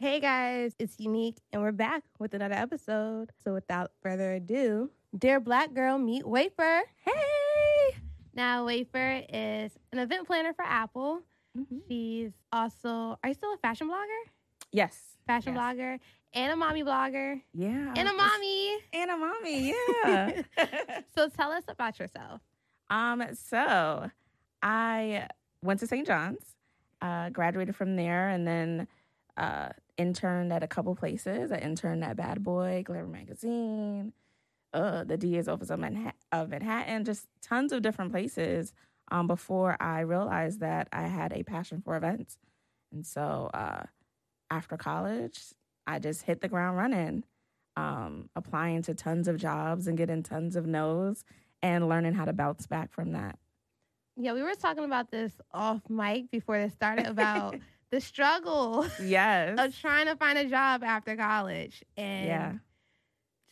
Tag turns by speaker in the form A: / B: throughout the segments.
A: Hey guys, it's Unique, and we're back with another episode. So without further ado, Dear Black Girl, meet Wafer. Hey! Now, Wafer is an event planner for Apple.
B: Mm-hmm.
A: She's also, are you still a fashion blogger?
B: Yes.
A: Fashion
B: Yes.
A: blogger and a mommy blogger
B: Yeah.
A: and a mommy.
B: And a mommy, yeah.
A: So tell us about yourself.
B: um, so I went to St. John's, uh, graduated from there, and then uh, interned at a couple places. I interned at Bad Boy, Glamour Magazine, uh, the DA's office of, Manha- of Manhattan, just tons of different places um, before I realized that I had a passion for events. And so uh, after college, I just hit the ground running, um, applying to tons of jobs and getting tons of no's and learning how to bounce back from that.
A: Yeah, we were talking about this off mic before this started about the struggle
B: Yes.
A: of trying to find a job after college and
B: yeah.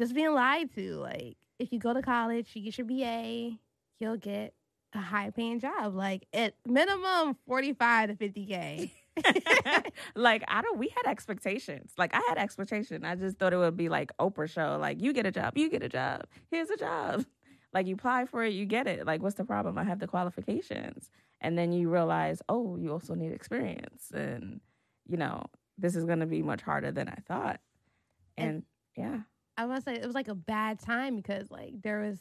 A: just being lied to. Like, if you go to college, you get your BA, you'll get a high paying job, like at minimum 45 to 50K.
B: like I don't we had expectations. Like I had expectation. I just thought it would be like Oprah show. Like you get a job, you get a job. Here's a job. Like you apply for it, you get it. Like what's the problem? I have the qualifications. And then you realize, oh, you also need experience and you know, this is going to be much harder than I thought. And,
A: And-
B: yeah.
A: I must say, it was like a bad time because, like, there was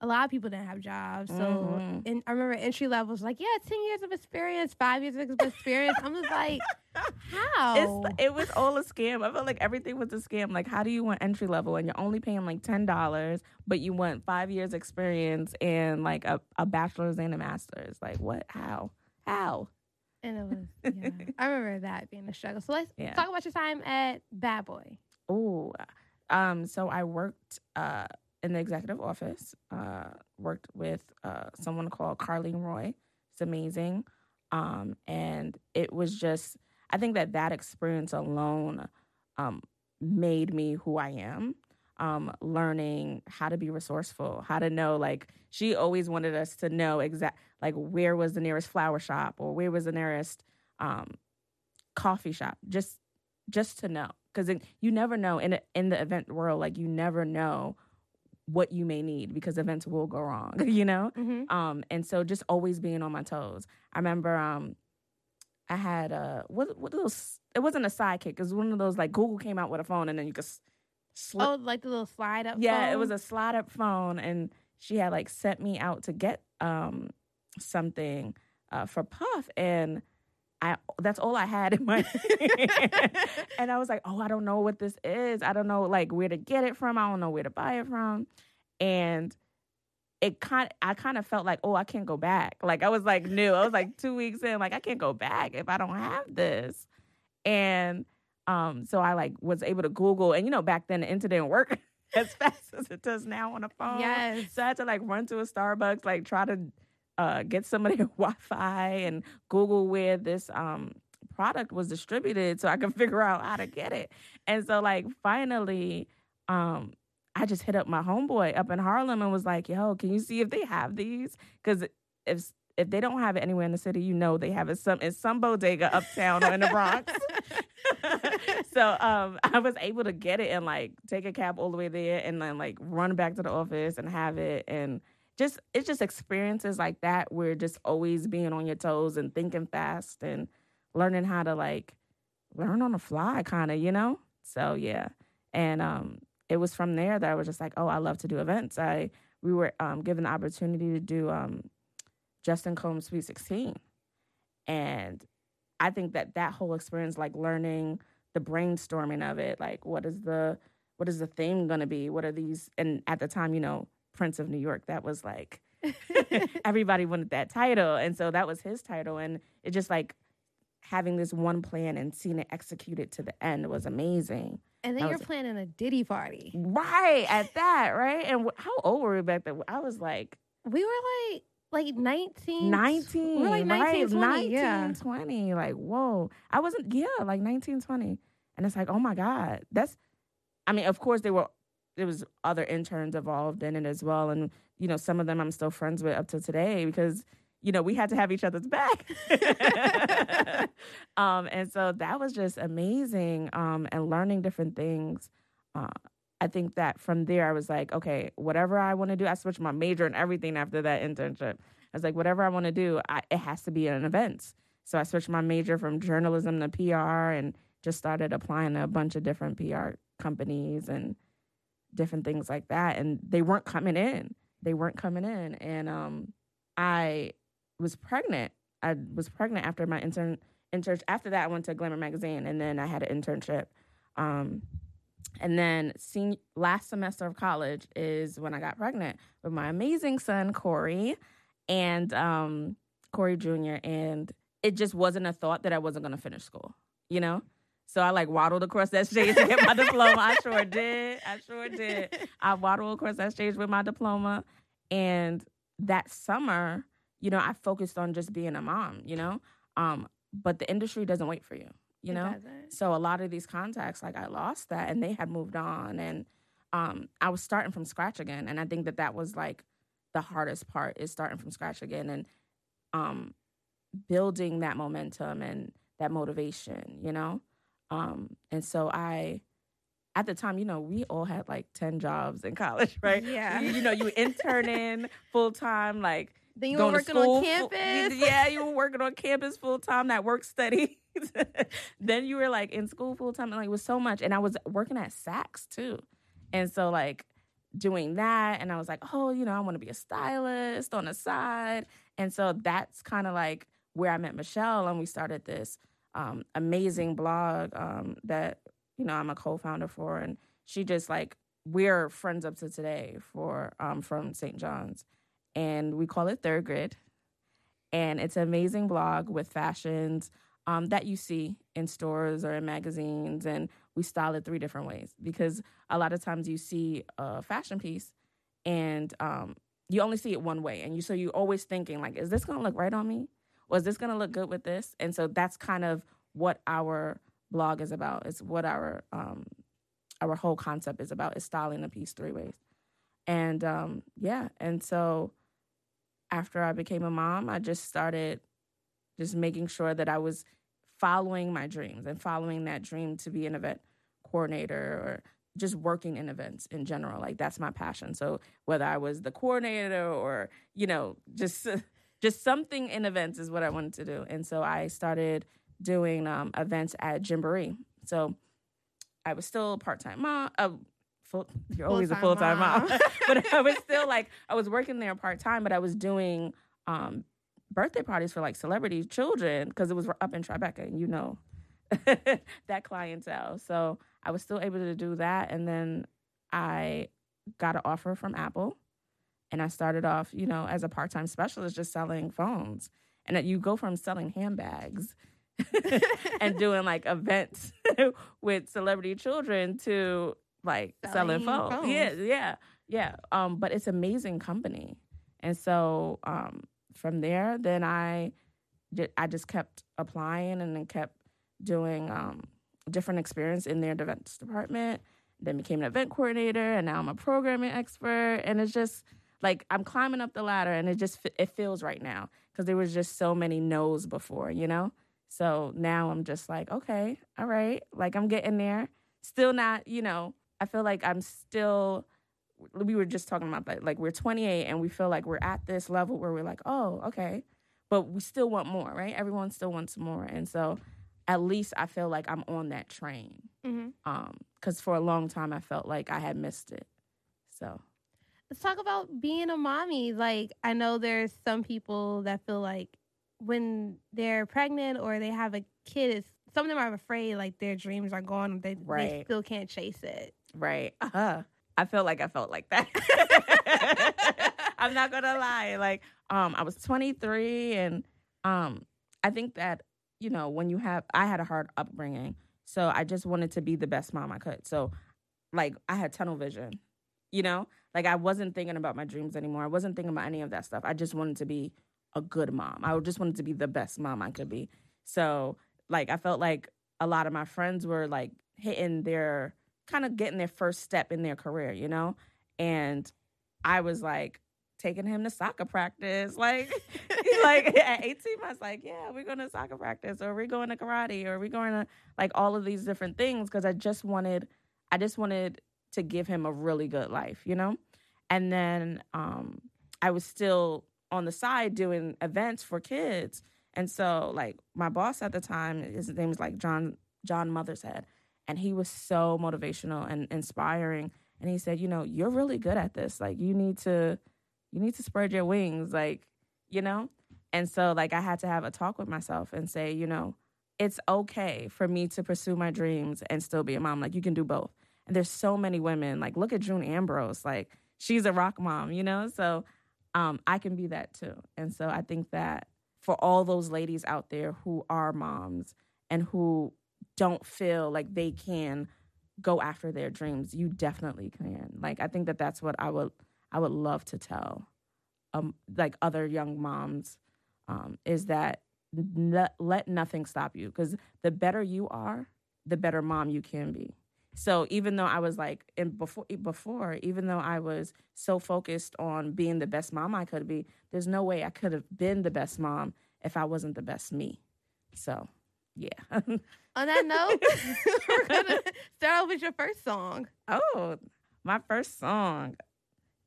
A: a lot of people didn't have jobs. So,
B: Mhm.
A: and I remember entry level was like, yeah, 10 years of experience, five years of experience. I'm just like, how?
B: It's it was all a scam. I felt like everything was a scam. Like, how do you want entry level and you're only paying like ten dollars, but you want five years experience and like a, a bachelor's and a master's? Like, what? How? How?
A: And it was, yeah. I remember that being a struggle. So let's
B: Yeah.
A: talk about your time at Bad Boy.
B: Oh, um, so I worked uh in the executive office. Uh, worked with uh someone called Carlene Roy. It's amazing. Um, and it was just I think that that experience alone um made me who I am. Um, learning how to be resourceful, how to know like she always wanted us to know exact like where was the nearest flower shop or where was the nearest um coffee shop just just to know because you never know in in the event world like you never know what you may need because events will go wrong you know
A: Mm-hmm.
B: um and so just always being on my toes i remember um i had a what what those it wasn't a sidekick it was one of those like google came out with a phone and then you could slip
A: Oh, like the little slide up. Phone.
B: Yeah, it was a slide up phone, and she had like sent me out to get um something uh, for Puff, and I that's all I had in my and I was like, oh, I don't know what this is. I don't know like where to get it from. I don't know where to buy it from, and it kind I kind of felt like, oh, I can't go back. Like I was like new. I was like two weeks in, like I can't go back if I don't have this, and um, so I like was able to Google, and you know, back then the internet didn't work as fast as it does now on a phone.
A: Yes.
B: So I had to like run to a Starbucks, like try to uh, get some of their Wi-Fi and Google where this um product was distributed, so I could figure out how to get it. And so like finally, um, I just hit up my homeboy up in Harlem and was like, "Yo, can you see if they have these? Because if if they don't have it anywhere in the city, you know they have it some in some bodega uptown or in the Bronx." so um, I was able to get it and like take a cab all the way there and then like run back to the office and have it and just it's just experiences like that where just always being on your toes and thinking fast and learning how to like learn on the fly kind of you know? So yeah. And um it was from there that I was just like oh I love to do events. I we were um given the opportunity to do um Justin Combs Sweet 16 and I think that that whole experience like learning the brainstorming of it like what is the what is the theme going to be? What are these and at the time you know Prince of New York that was like everybody wanted that title and so that was his title and it just like having this one plan and seeing it executed to the end was amazing
A: And then you're
B: was-
A: planning a Diddy party.
B: right at that, right? And how old were we back then? I was like
A: We were like like 19.
B: 19,
A: We were like 19,
B: right?
A: 20,
B: 19,
A: yeah.
B: 20. Like, whoa. I wasn't, yeah, like 19, 20. And it's like, oh my God. That's, I mean, of course, they were, there was other interns involved in it as well. And, you know, some of them I'm still friends with up to today because, you know, we had to have each other's back. um, and so that was just amazing um, and learning different things. Uh, I think that from there, I was like, okay, whatever I want to do, I switched my major and everything after that internship. I was like, whatever I want to do, I, it has to be in events. So I switched my major from journalism to PR and just started applying to a bunch of different PR companies and different things like that. And they weren't coming in. They weren't coming in. And um, I was pregnant. I was pregnant after my intern intern. After that, I went to Glamour magazine, and then I had an internship. Um, and then senior, last semester of college is when I got pregnant with my amazing son Corey, and um, Corey Jr. And it just wasn't a thought that I wasn't going to finish school. You know. So I like waddled across that stage to get my diploma. I sure did. I sure did. I waddled across that stage with my diploma. And that summer, you know, I focused on just being a mom, you know? Um, but the industry doesn't wait for you, you
A: It
B: know?
A: doesn't.
B: So a lot of these contacts, like I lost that and they had moved on. And um, I was starting from scratch again. And I think that that was like the hardest part is starting from scratch again and um, building that momentum and that motivation, you know? Um, and so I, at the time, you know, we all had like 10 jobs in college, right?
A: Yeah.
B: You, you know, you interning full time, like
A: Then you were working
B: school
A: on
B: full-
A: campus.
B: yeah, you were working on campus full time, that work study. then you were like in school full time, and like it was so much. And I was working at Saks too. And so like doing that, and I was like, oh, you know, I want to be a stylist on the side. And so that's kind of like where I met Michelle, and we started this um, amazing blog um, that you know I'm a co-founder for, and she just like we're friends up to today for um, from St. John's, and we call it Third Grid, and it's an amazing blog with fashions um, that you see in stores or in magazines, and we style it three different ways because a lot of times you see a fashion piece and um, you only see it one way, and you so you're always thinking like, is this gonna look right on me? Was this gonna look good with this? And so that's kind of what our blog is about. It's what our um, our whole concept is about is styling a piece three ways. And um, yeah, and so after I became a mom, I just started just making sure that I was following my dreams and following that dream to be an event coordinator or just working in events in general. Like that's my passion. So whether I was the coordinator or, you know, just just something in events is what I wanted to do. And so I started doing um, events at Gymboree. So I was still part time mom. Uh, full, you're always a full
A: Full-time
B: time mom,
A: mom.
B: but I was still like I was working there part time, but I was doing um, birthday parties for like celebrity children because it was up in Tribeca, and you know that clientele. So I was still able to do that, and then I got an offer from Apple, and I started off, you know, as a part time specialist, just selling phones, and that you go from selling handbags. and doing like events with celebrity children to like selling,
A: Selling
B: phones.
A: phones.
B: Yeah, yeah, yeah. Um, but it's amazing company, and so um, from there, then I, I just kept applying and then kept doing um, different experience in their events department. Then became an event coordinator, and now I'm a programming expert. And it's just like I'm climbing up the ladder, and it just it feels right now because there was just so many no's before, you know. So now I'm just like, okay, all right, like I'm getting there. Still not, you know. I feel like I'm still. We were just talking about that. Like we're 28, and we feel like we're at this level where we're like, oh, okay, but we still want more, right? Everyone still wants more, and so at least I feel like I'm on that train.
A: Mhm.
B: Um, because for a long time I felt like I had missed it. So
A: Let's talk about being a mommy. Like, I know there's some people that feel like when they're pregnant or they have a kid, it's, some of them are afraid like their dreams are gone. They, they still can't chase it.
B: Right. Uh-huh. I felt like I felt like that. I'm not gonna lie. Like, um, I was 23, and um, I think that you know when you have, I had a hard upbringing, So I just wanted to be the best mom I could. So like I had tunnel vision, you know? Like I wasn't thinking about my dreams anymore. I wasn't thinking about any of that stuff. I just wanted to be a good mom. I just wanted to be the best mom I could be. So like I felt like a lot of my friends were like hitting their kind of getting their first step in their career, you know? And I was like taking him to soccer practice. Like like at 18 months, like, yeah, we're going to soccer practice or we're going to karate or we're going to like all of these different things because I just wanted I just wanted to give him a really good life, you know? And then um I was still on the side doing events for kids. And so like my boss at the time, his name was like John John Mothershead, and he was so motivational and inspiring. And he said, you know, you're really good at this. Like you need to you need to spread your wings, like, you know? And so like I had to have a talk with myself and say, you know, it's okay for me to pursue my dreams and still be a mom. Like you can do both. And there's so many women. Like look at June Ambrose. Like she's a rock mom, you know? So um, I can be that too. And so I think that for all those ladies out there who are moms and who don't feel like they can go after their dreams, you definitely can. Like I think that that's what I would I would love to tell um like other young moms um is that n- let nothing stop you because the better you are, the better mom you can be. So even though I was like and before before, even though I was so focused on being the best mom I could be, there's no way I could have been the best mom if I wasn't the best me. So, yeah.
A: On that note, we're gonna start off with your first song.
B: oh, my first song.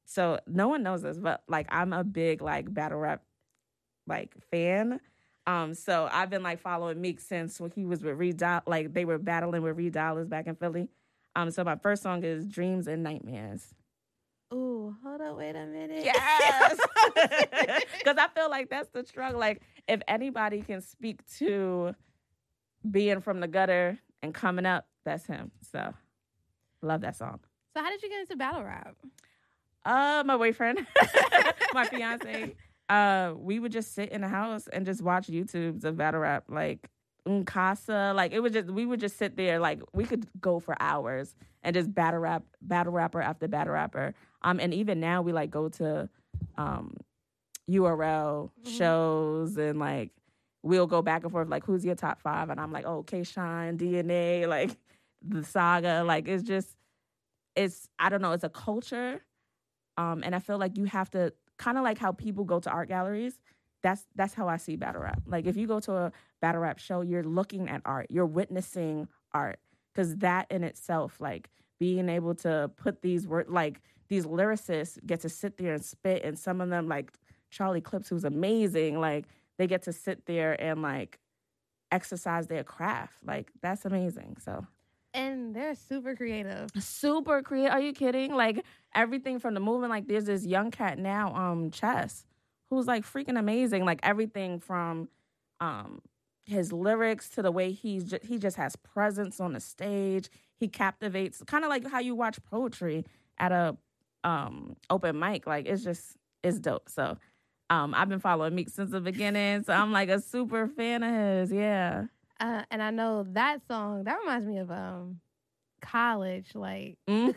B: So no one knows this, but like I'm a big like battle rap like fan. Um, so I've been like following Meek since when he was with Reed like they were battling with Reed Dollaz back in Philly. Um, so my first song is Dreams and Nightmares.
A: Ooh, hold up, wait a minute.
B: Yes. Because I feel like that's the struggle. Like, if anybody can speak to being from the gutter and coming up, that's him. So, love that song.
A: so how did you get into battle rap?
B: Uh, my boyfriend, my fiance, uh, we would just sit in the house and just watch YouTubes of battle rap, like Uncasa. Like, it was just, we would just sit there, like, we could go for hours and just battle rap, battle rapper after battle rapper. Um, and even now we like go to, um, URL
A: Mhm.
B: shows and like we'll go back and forth like who's your top five and I'm like oh K Shine DNA like the saga like it's just it's I don't know it's a culture um and I feel like you have to kind of like how people go to art galleries that's that's how I see battle rap. Like if you go to a battle rap show you're looking at art you're witnessing art because that in itself like being able to put these words like these lyricists get to sit there and spit and some of them like Charlie Clips who's amazing like they get to sit there and like exercise their craft. Like that's amazing so
A: And they're super creative.
B: super creative are you kidding? Like everything from the movement like there's this young cat now um chess who's like freaking amazing. Like everything from um his lyrics to the way he's ju- he just has presence on the stage. He captivates kind of like how you watch poetry at a um open mic. Like it's just it's dope. So um i've been following meek since the beginning so i'm like a super fan of his. Yeah
A: Uh, and I know that song, that reminds me of um college, like
B: Mm.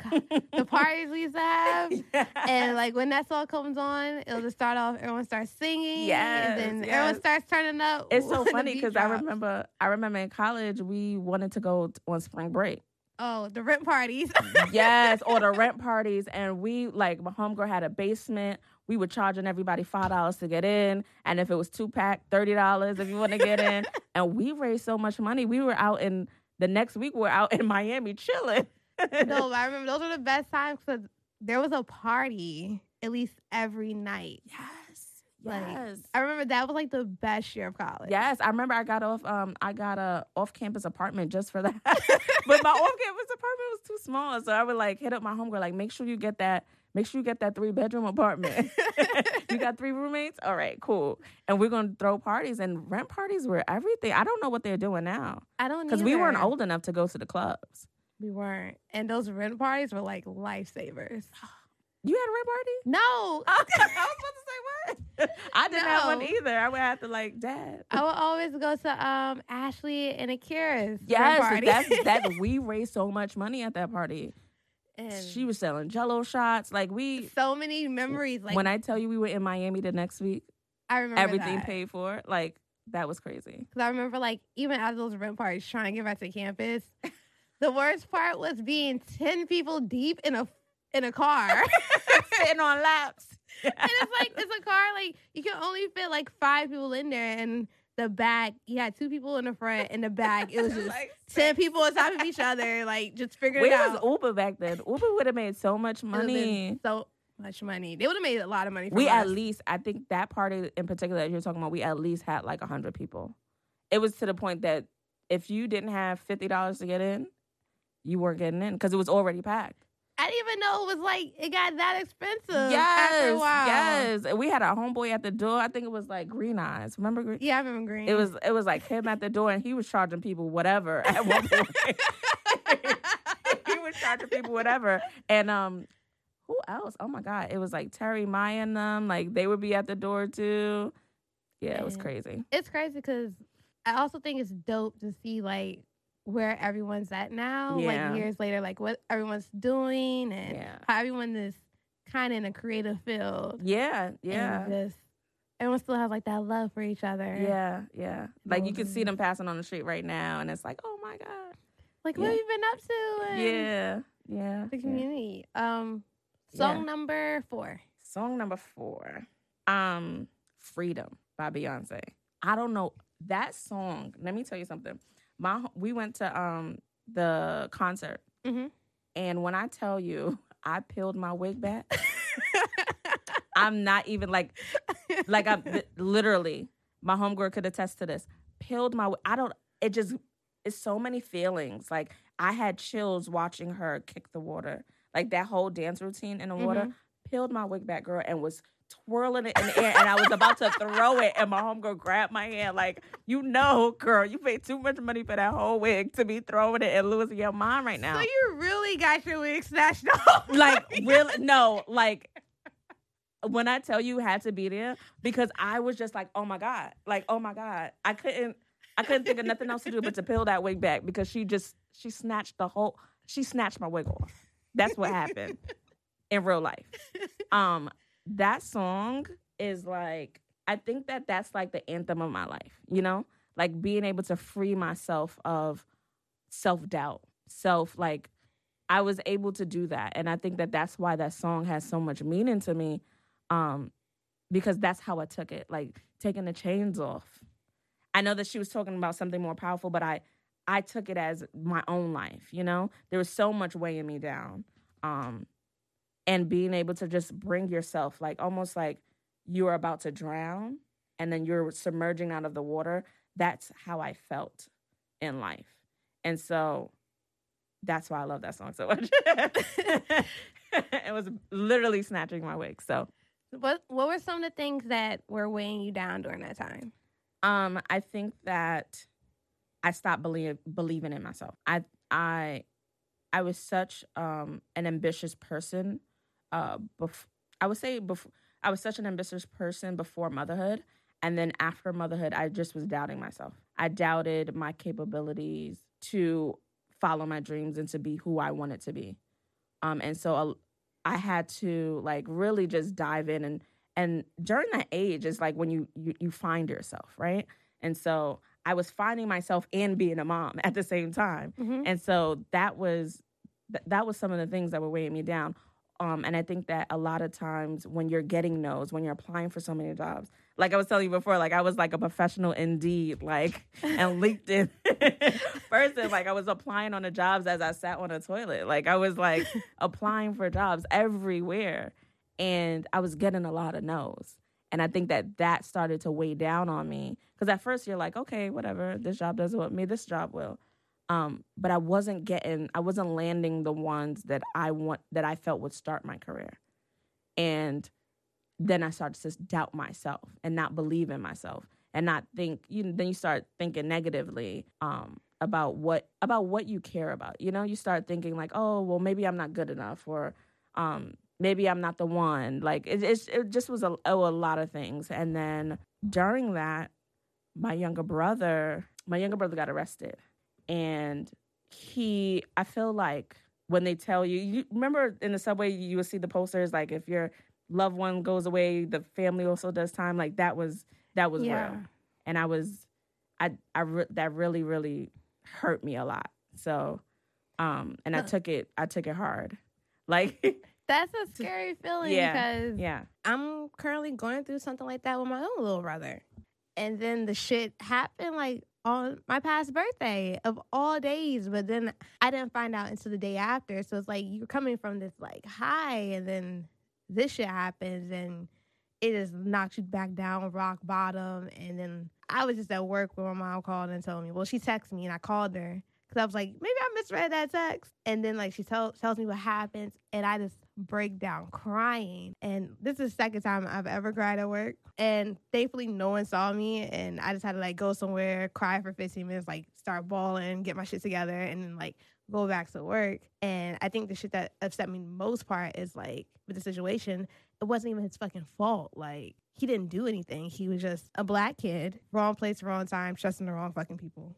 A: the parties we used to have. And like when that song comes on, it'll just start off, everyone starts singing.
B: Yes,
A: And then
B: yes.
A: everyone starts turning up.
B: it's so funny because I remember I remember in college we wanted to go on spring break.
A: Oh, the rent parties.
B: yes, or the rent parties, and we like my homegirl had a basement. We were charging everybody five dollars to get in, and if it was two pack, thirty dollars if you want to get in. and we raised so much money. We were out in the next week. We're out in Miami chilling.
A: no, but I remember those were the best times because there was a party at least every night.
B: yes,
A: Like,
B: yes.
A: I remember that was like the best year of college.
B: Yes, I remember I got off um I got a off campus apartment just for that. but my off campus apartment was too small. So I would like hit up my homegirl, like make sure you get that make sure you get that three bedroom apartment. you got three roommates? All right, cool. And we're gonna throw parties and rent parties were everything. I don't know what they're doing now.
A: I don't
B: Because we weren't old enough to go to the clubs.
A: We weren't. And those rent parties were like lifesavers.
B: You had a rent party?
A: No,
B: Okay, I was about to say what? I didn't have one either. I would have to like dad.
A: I would always go to um Ashley and Akira's
B: Yes, that's that. We raised so much money at that party.
A: And
B: She was selling Jello shots. Like we,
A: so many memories. Like
B: when I tell you we were in Miami the next week,
A: I remember
B: everything
A: that.
B: paid for. Like that was crazy.
A: Because I remember, like, even at those rent parties, trying to get back to campus. the worst part was being ten people deep in a in a car,
B: Sitting on laps.
A: And it's like it's a car like you can only fit like five people in there, and the back you had two people in the front, and the back it was just
B: Like,
A: ten people on top of each other, like just figuring
B: Where
A: it
B: was
A: out.
B: Uber back then? Uber would have made so much
A: It would've been
B: money.
A: so much money. They would have made a lot of money.
B: We
A: us.
B: at least, I think that party in particular that you're talking about, we at least had like hundred people. It was to the point that if you didn't have fifty dollars to get in, you weren't getting in because it was already packed.
A: I didn't even know it was like it got that expensive.
B: yes, yes. We had a homeboy at the door. I think it was like Green Eyes. Remember Green?
A: Yeah, I remember green.
B: It was it was like him at the door, and he was charging people whatever at one point. he was charging people whatever, and um, who else? Oh my god, it was like Terry Maya and them. Like they would be at the door too. Yeah, it was crazy.
A: it's crazy because I also think it's dope to see like where everyone's at now,
B: Yeah.
A: like years later, like what everyone's doing and
B: Yeah.
A: how everyone is kind of in a creative field.
B: Yeah,
A: and
B: yeah.
A: just everyone still has like that love for each other.
B: Yeah, yeah. Like you can see them passing on the street right now, and it's like, oh my god.
A: like
B: Yeah.
A: what have you been up to? And
B: Yeah, yeah.
A: the
B: yeah.
A: community. Um, song
B: Yeah.
A: number four.
B: Song number four, um, "Freedom" by Beyonce. I don't know that song. Let me tell you something. My we went to um the concert,
A: Mhm.
B: and when I tell you, I peeled my wig back. I'm not even like like I'm literally. My homegirl could attest to this. Peeled my. I don't. It just. It's so many feelings. Like I had chills watching her kick the water. Like that whole dance routine in the water. Peeled my wig back, girl, and was twirling it in the air. And I was about to throw it, and my homegirl grabbed my hand. Like you know, girl, you paid too much money for that whole wig to be throwing it and losing your mind right now
A: So you really got your wig snatched off?
B: like really no like when i tell you had to be there because i was just like oh my god like oh my god i couldn't i couldn't think of nothing else to do but to peel that wig back because she just she snatched the whole she snatched my wig off that's what happened in real life um that song is like i think that that's like the anthem of my life you know like being able to free myself of self-doubt self like I was able to do that. And I think that that's why that song has so much meaning to me. Um, because that's how I took it, like taking the chains off. I know that she was talking about something more powerful, but I I took it as my own life, you know? There was so much weighing me down. Um, and being able to just bring yourself, like almost like you're about to drown and then you're submerging out of the water. That's how I felt in life. And so that's why I love that song so much. it was literally snatching my wig. So,
A: What What were some of the things that were weighing you down during that time?
B: um, I think that I stopped believe, believing in myself. I I I was such um an ambitious person. Uh, bef- I would say before I was such an ambitious person before motherhood, and then after motherhood, I just was doubting myself. I doubted my capabilities to follow my dreams and to be who I wanted to be. Um, and so uh, I had to like really just dive in and and during that age is like when you you, you find yourself, right? And so I was finding myself and being a mom at the same time.
A: Mm-hmm.
B: And so that was th- that was some of the things that were weighing me down. Um, and I think that a lot of times when you're getting no's, when you're applying for so many jobs, like I was telling you before, like I was like a professional indeed, like and LinkedIn person. Like I was applying on the jobs as I sat on a toilet. Like I was like applying for jobs everywhere, and I was getting a lot of no's. And I think that that started to weigh down on me because at first you're like, okay, whatever, this job doesn't want me, this job will. Um, but I wasn't getting, I wasn't landing the ones that I want, that I felt would start my career. And then I started to doubt myself and not believe in myself and not think, you then you start thinking negatively um, about what, about what you care about. You know, you start thinking like, oh, well, maybe I'm not good enough or, um, maybe I'm not the one. Like it, it, it just was a, oh, a lot of things. And then during that, my younger brother, my younger brother got arrested, and he, I feel like when they tell you, you remember in the subway you would see the posters like if your loved one goes away, the family also does time. Like that was that was
A: Yeah.
B: real, and I was, I I re- that really really hurt me a lot. So, um, and I took it I took it hard, like
A: That's a scary feeling
B: Yeah.
A: because
B: yeah.
A: I'm currently going through something like that with my own little brother. And then the shit happened like on my past birthday of all days. But then I didn't find out until the day after. So it's like you're coming from this like high and then this shit happens and it just knocks you back down rock bottom. And then I was just at work when my mom called and told me, well, she texted me and I called her. Cause I was like, maybe I misread that text. And then like she tell, tells me what happens, and I just break down crying. And this is the second time I've ever cried at work. And thankfully, no one saw me, and I just had to like go somewhere, cry for 15 minutes, like start bawling, get my shit together, and then like go back to work. And I think the shit that upset me most part is like with the situation, it wasn't even his fucking fault. Like he didn't do anything. He was just a black kid, wrong place, wrong time, trusting the wrong fucking people.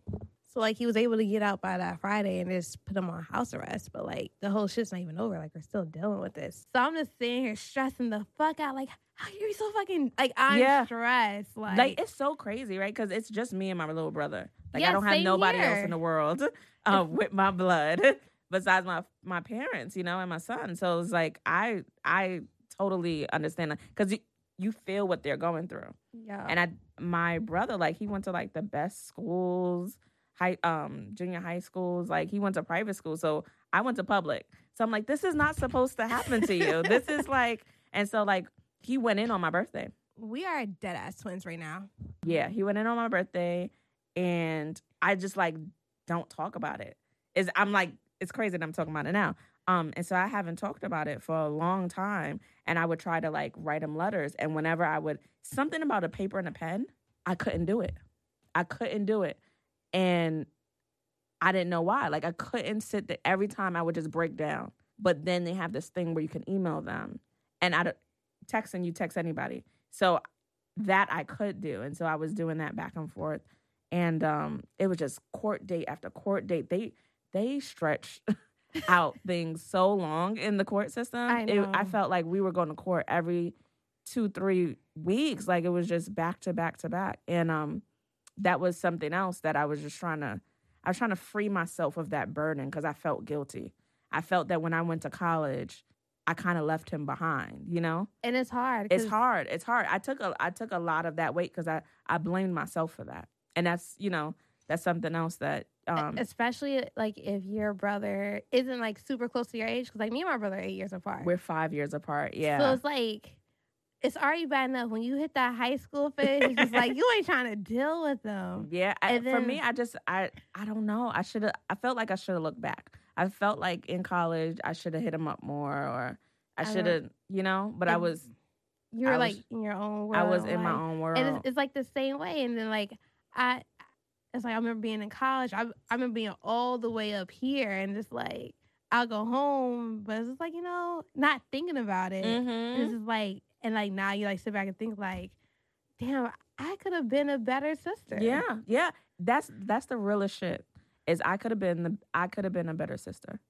A: So like he was able to get out by that Friday and just put him on house arrest, but like the whole shit's not even over. Like we're still dealing with this. So I'm just sitting here stressing the fuck out. Like how are you be so fucking like I'm
B: Yeah.
A: stressed. Like,
B: like it's so crazy, right? Because it's just me and my little brother. Like
A: Yeah,
B: I don't have nobody else in the world uh, with my blood besides my my parents, you know, and my son. So it's like I I totally understand because you, you feel what they're going through.
A: yeah.
B: And I my brother like he went to like the best schools, high um junior high schools. Like he went to private school, so I went to public. So I'm like, this is not supposed to happen to you. this is like, and so like he went in on my birthday.
A: we are dead ass twins right now.
B: Yeah, he went in on my birthday, and I just like don't talk about it. Is I'm like it's crazy that I'm talking about it now. Um, and so I haven't talked about it for a long time, and I would try to like write him letters, and whenever I would something about a paper and a pen, I couldn't do it. I couldn't do it, and I didn't know why. Like I couldn't sit there every time. I would just break down. But then they have this thing where you can email them, and I don't texting you text anybody. So that I could do. And so I was doing that back and forth. And um it was just court date after court date. They they stretched out things so long in the court system.
A: I
B: It, I felt like we were going to court every two, three weeks. Like it was just back to back to back. And um that was something else that I was just trying to I was trying to free myself of that burden because I felt guilty. I felt that when I went to college, I kind of left him behind, you know?
A: And it's hard.
B: It's hard. It's hard. I took a I took a lot of that weight because I I blamed myself for that, and that's you know that's something else that um
A: especially like if your brother isn't like super close to your age, because like me and my brother are eight years apart.
B: we're five years apart. Yeah,
A: So it's like it's already bad enough when you hit that high school phase. It's just like you ain't trying to deal with them.
B: yeah. I,
A: and
B: for me, I just I I don't know. I should have. I felt like I should have looked back. I felt like in college I should have hit them up more, or I should have, you know. But I was
A: You're
B: I
A: like
B: was-
A: in your own world.
B: I was in my own world.
A: and it's, it's like the same way. And then like I, it's like I remember being in college. I I remember being all the way up here, and just like I'll go home, but it's just like you know not thinking about it.
B: Mhm.
A: It's just like and like now you like sit back and think like, damn, I could have been a better sister.
B: Yeah, yeah. That's that's the realest shit. Is I could have been the I could have been a better sister.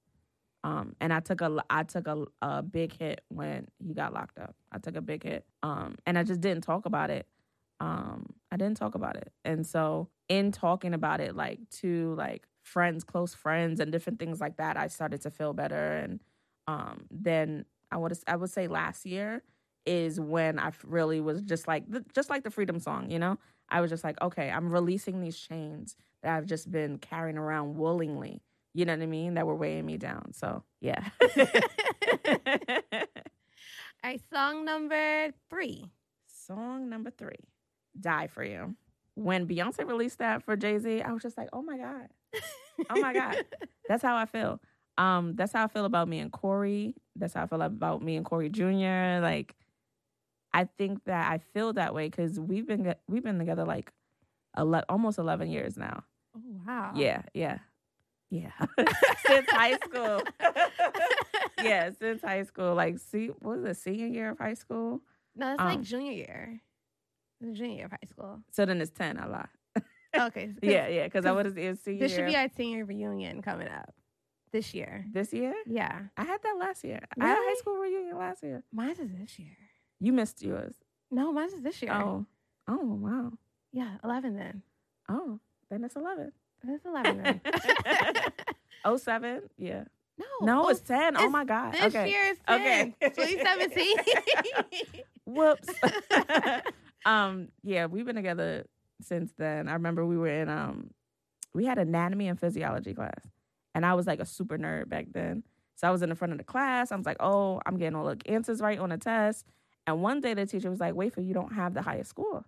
B: Um, and I took a I took a, a big hit when he got locked up. I took a big hit. Um, and I just didn't talk about it. Um, I didn't talk about it. And so in talking about it, like to like friends, close friends, and different things like that, I started to feel better. And um, then I would I would say last year is when I really was just like just like the freedom song, you know. I was just like, okay, I'm releasing these chains that I've just been carrying around willingly. You know what I mean? That were weighing me down. So yeah.
A: All right, song number three.
B: Song number three, "Die for You." When Beyonce released that for Jay Z, I was just like, oh my god, oh my god. That's how I feel. Um, that's how I feel about me and Corey. That's how I feel about me and Corey Jr. Like, I think that I feel that way because we've been we've been together like, ele- almost eleven years now.
A: Oh wow.
B: Yeah, yeah, yeah. Since high school. yeah, since high school. Like, see, what was it, senior year of high school?
A: No, it's
B: Um,
A: like junior year. It's junior year of high school.
B: So then it's 10, I lie.
A: okay.
B: Yeah, yeah, because I would have seen senior
A: This should be our senior reunion coming up this year.
B: this year?
A: Yeah.
B: I had that last year. I had a high
A: Really?
B: school reunion last year.
A: Mine's is this year.
B: You missed yours.
A: No, mine's is this year.
B: Oh. Oh, wow.
A: Yeah, 11 then.
B: Oh, then it's 11.
A: It's 11 then.
B: 07? Yeah.
A: no.
B: No,
A: oh,
B: it's 10. oh my God.
A: This
B: okay.
A: year is
B: Okay.
A: 10. 2017.
B: Whoops. um, yeah, we've been together since then. I remember we were in um we had anatomy and physiology class. And I was like a super nerd back then. So I was in the front of the class. I was like, oh, I'm getting all the answers right on the test. And one day the teacher was like, wait for you don't have the highest score.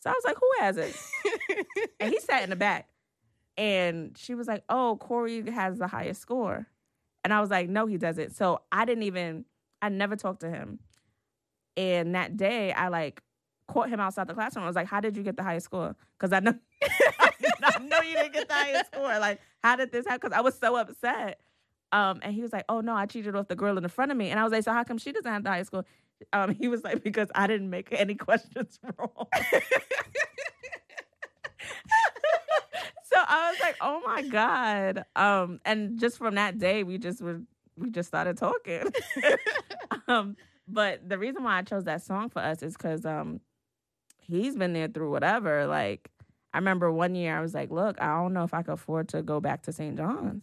B: So I was like, who has it? and he sat in the back. And she was like, oh, Corey has the highest score. And I was like, no, he doesn't. So I didn't even, I never talked to him. And that day, I like caught him outside the classroom. I was like, how did you get the highest score? Because I know, I know you didn't get the highest score. Like, how did this happen? Because I was so upset. Um, and he was like, oh no, I cheated off the girl in the front of me. And I was like, so how come she doesn't have the highest score? Um, he was like, because I didn't make any questions wrong. so I was like, oh my God. Um, and just from that day, we just were we just started talking. um, but the reason why I chose that song for us is because um he's been there through whatever. Like I remember one year I was like, look, I don't know if I could afford to go back to St. John's.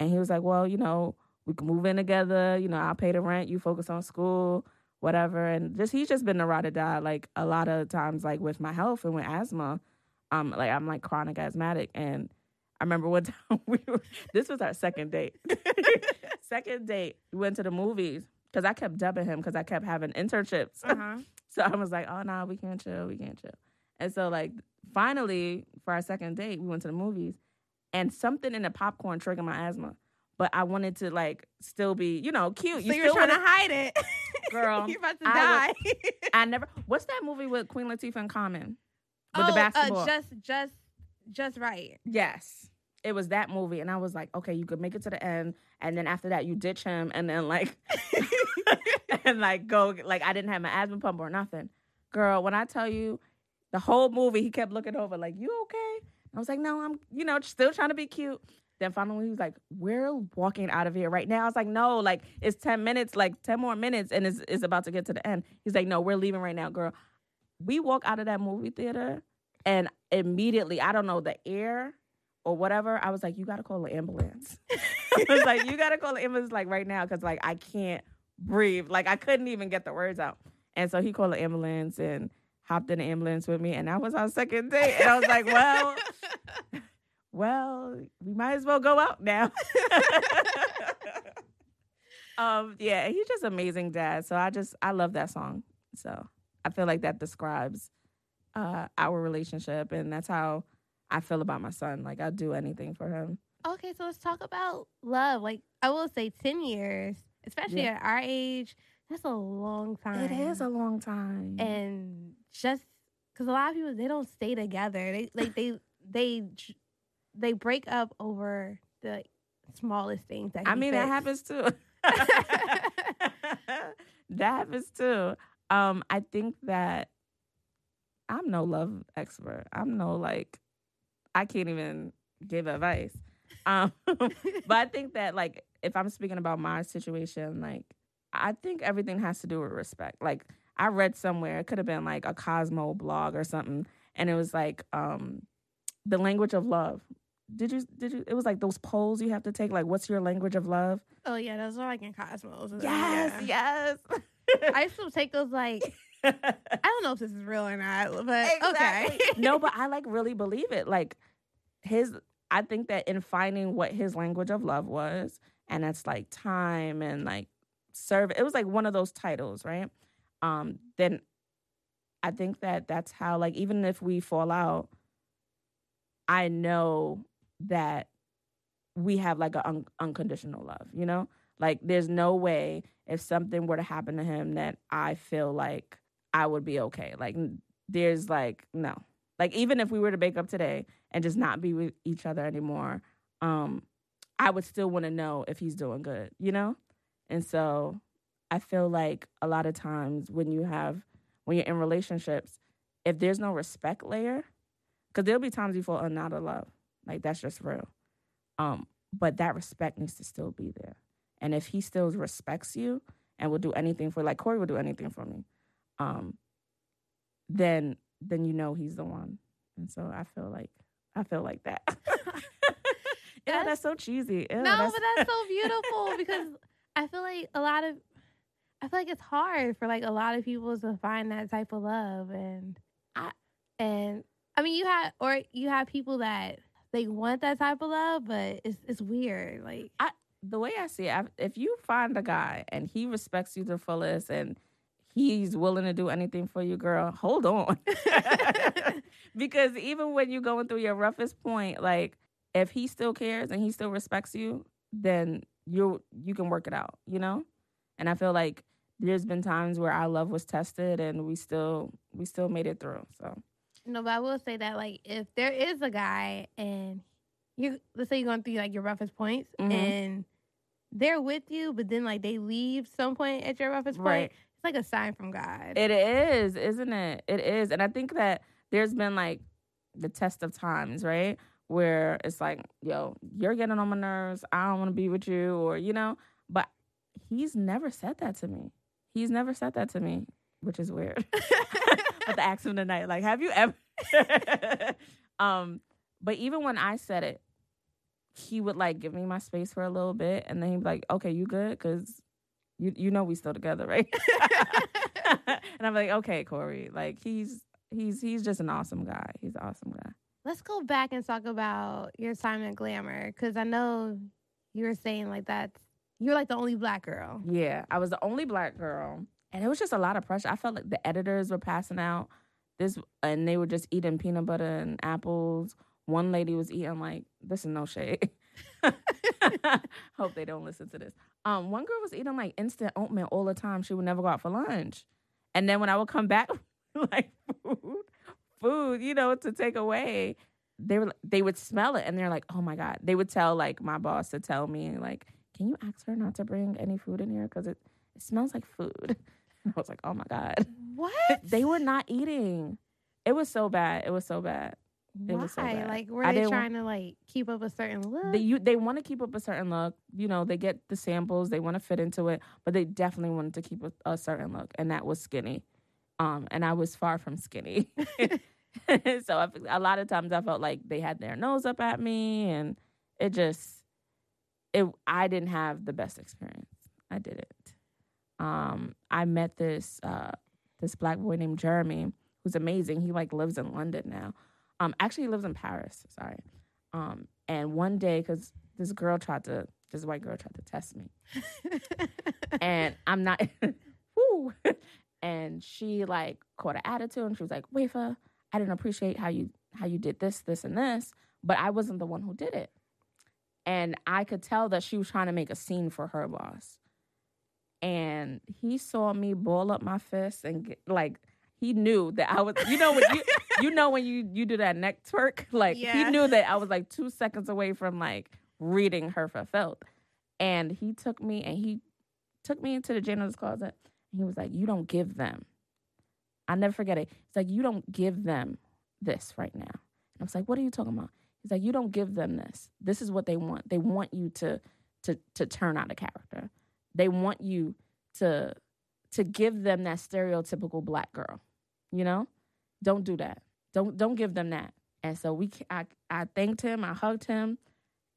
B: And he was like, Well, you know, we can move in together, you know, I'll pay the rent, you focus on school, whatever. And just he's just been a ride or die, like a lot of times, like with my health and with asthma. Um, like I'm like chronic asthmatic. And I remember one time we were this was our second date. second date, we went to the movies because I kept dubbing him because I kept having internships.
A: uh-huh.
B: So I was like, oh, no, we can't chill. We can't chill. And so, like, finally, for our second date, we went to the movies and something in the popcorn triggered my asthma. But I wanted to, like, still be, you know, cute.
A: So you
B: still
A: were trying
B: wanna-
A: to hide it.
B: Girl,
A: You're about to
B: I
A: die.
B: I never. What's that movie with Queen Latifah and Common? With
A: oh,
B: the basketball.
A: Uh, just, just, Just Wright.
B: Yes. It was that movie. And I was like, okay, you could make it to the end. And then after that, you ditch him. And then, like, and like go, like, I didn't have my asthma pump or nothing. Girl, when I tell you the whole movie, he kept looking over, like, you okay? I was like, no, I'm, you know, still trying to be cute. Then finally, he was like, we're walking out of here right now. I was like, no, like, it's 10 minutes, like, 10 more minutes, and it's, it's about to get to the end. He's like, no, we're leaving right now, girl. We walk out of that movie theater, and immediately, I don't know, the air or whatever, I was like, you got to call the ambulance. I was like, you got to call the ambulance, like, right now, because, like, I can't breathe. Like, I couldn't even get the words out. And so he called the ambulance and hopped in the ambulance with me, and that was our second date. And I was like, well, well, we might as well go out now. um, yeah, he's just amazing dad. So I just I love that song. So I feel like that describes uh our relationship and that's how I feel about my son. Like I'd do anything for him.
A: Okay, so let's talk about love. Like I will say, ten years, especially
B: Yeah.
A: at our age, that's a long time.
B: It is a long time.
A: and just because a lot of people they don't stay together. They like they they they break up over the smallest things. That
B: I mean that happens too. that happens too. Um, I think that I'm no love expert. I'm no like I can't even give advice. Um, but I think that like if I'm speaking about my situation, like I think everything has to do with respect. Like I read somewhere, it could have been like a Cosmo blog or something, and it was like um the language of love. Did you did you it was like those polls you have to take, like what's your language of love?
A: Oh yeah, those are like in Cosmos.
B: Yes,
A: Yeah.
B: yes.
A: I used to take those like I don't know if this is real or not, but
B: Exactly.
A: okay.
B: no, but I like really believe it. Like his I think that in finding what his language of love was, and that's like time and like serve it was like one of those titles, right? Um, then I think that that's how like even if we fall out, I know that we have like an un- unconditional love, you know? Like there's no way if something were to happen to him that I feel like I would be okay. Like there's like no. Like even if we were to break up today and just not be with each other anymore, um I would still want to know if he's doing good, you know? And so I feel like a lot of times when you have when you're in relationships, if there's no respect layer, because there'll be times you fall out of love. Like that's just real. Um, but that respect needs to still be there. And if he still respects you and will do anything for like Corey will do anything for me, um, then then you know he's the one. And so I feel like I feel like that. yeah, that's, so cheesy. Ew,
A: no,
B: that's...
A: but that's so beautiful because I feel like a lot of I feel like it's hard for like a lot of people to find that type of love and I and I mean you have or you have people that they want that type of love, but it's it's weird. Like
B: I the way I see it, if you find a guy and he respects you to the fullest and he's willing to do anything for you, girl, hold on. because even when you're going through your roughest point, like if he still cares and he still respects you, then you you can work it out, you know? And I feel like there's been times where our love was tested and we still we still made it through. So
A: no, but I will say that like if there is a guy and you let's say you're going through like your roughest points mm-hmm. and they're with you, but then like they leave some point at your roughest point, it's like a sign from God.
B: It is, isn't it? It is. And I think that there's been like the test of times, right? Where it's like, yo, you're getting on my nerves. I don't want to be with you, or you know. But he's never said that to me. He's never said that to me, which is weird. ask him tonight, like, have you ever? um, but even when I said it, he would like give me my space for a little bit, and then he'd be like, "Okay, you good? Because you you know we still together, right?" and I'm like, "Okay, Corey, like he's he's he's just an awesome guy. He's an awesome guy."
A: Let's go back and talk about your time in Glamour because I know you were saying like that's you're like the only black girl.
B: Yeah, I was the only black girl, and it was just a lot of pressure. I felt like the editors were passing out this, and they were just eating peanut butter and apples. One lady was eating like this is no shade. Hope they don't listen to this. Um, one girl was eating like instant oatmeal all the time. She would never go out for lunch, and then when I would come back, like food, food, you know, to take away, they were they would smell it, and they're like, oh my god. They would tell like my boss to tell me like can you ask her not to bring any food in here because it, it smells like food i was like oh my god
A: what
B: they were not eating it was so bad it was so bad
A: it Why? was so bad. Like, were they trying to like keep up a certain look?
B: They you, they want to keep up a certain look. You know, they get the samples, they want to fit into it, but they definitely wanted to keep a, a certain look, and that was skinny. Um, and I was far from skinny. so I, a lot of times I felt like they had their nose up at me, and it just it I didn't have the best experience. I didn't. Um, I met this uh, this black boy named Jeremy, who's amazing. He like lives in London now. Um, actually, he lives in Paris. Sorry. Um, and one day, because this girl tried to, this white girl tried to test me, and I'm not. whoo, and she like caught an attitude, and she was like, "Wafer, I didn't appreciate how you how you did this, this, and this, but I wasn't the one who did it." And I could tell that she was trying to make a scene for her boss. And he saw me ball up my fist and get, like he knew that I was you know when you you know when you you do that neck twerk like yeah. he knew that I was like 2 seconds away from like reading her fulfilled. And he took me and he took me into the janitor's closet and he was like, "You don't give them." I never forget it. It's like, "You don't give them this right now." And I was like, "What are you talking about?" He's like, you don't give them this. This is what they want. They want you to to to turn out a character. They want you to to give them that stereotypical black girl. You know, don't do that. Don't don't give them that. And so we, I, I thanked him. I hugged him,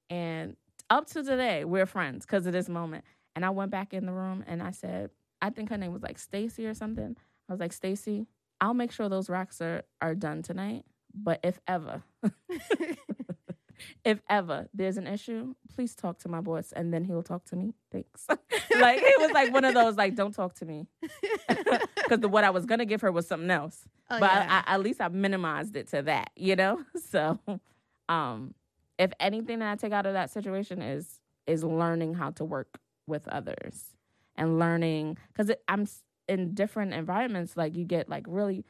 B: and up to today we're friends because of this moment. And I went back in the room and I said, I think her name was like Stacy or something. I was like, Stacy, I'll make sure those racks are are done tonight. But if ever, if ever there's an issue, please talk to my boss and then he'll talk to me. Thanks. like it was like one of those like don't talk to me because the what I was gonna give her was something else. Oh, but yeah. I, I, at least I minimized it to that, you know. So, um, if anything that I take out of that situation is is learning how to work with others and learning because I'm in different environments. Like you get like really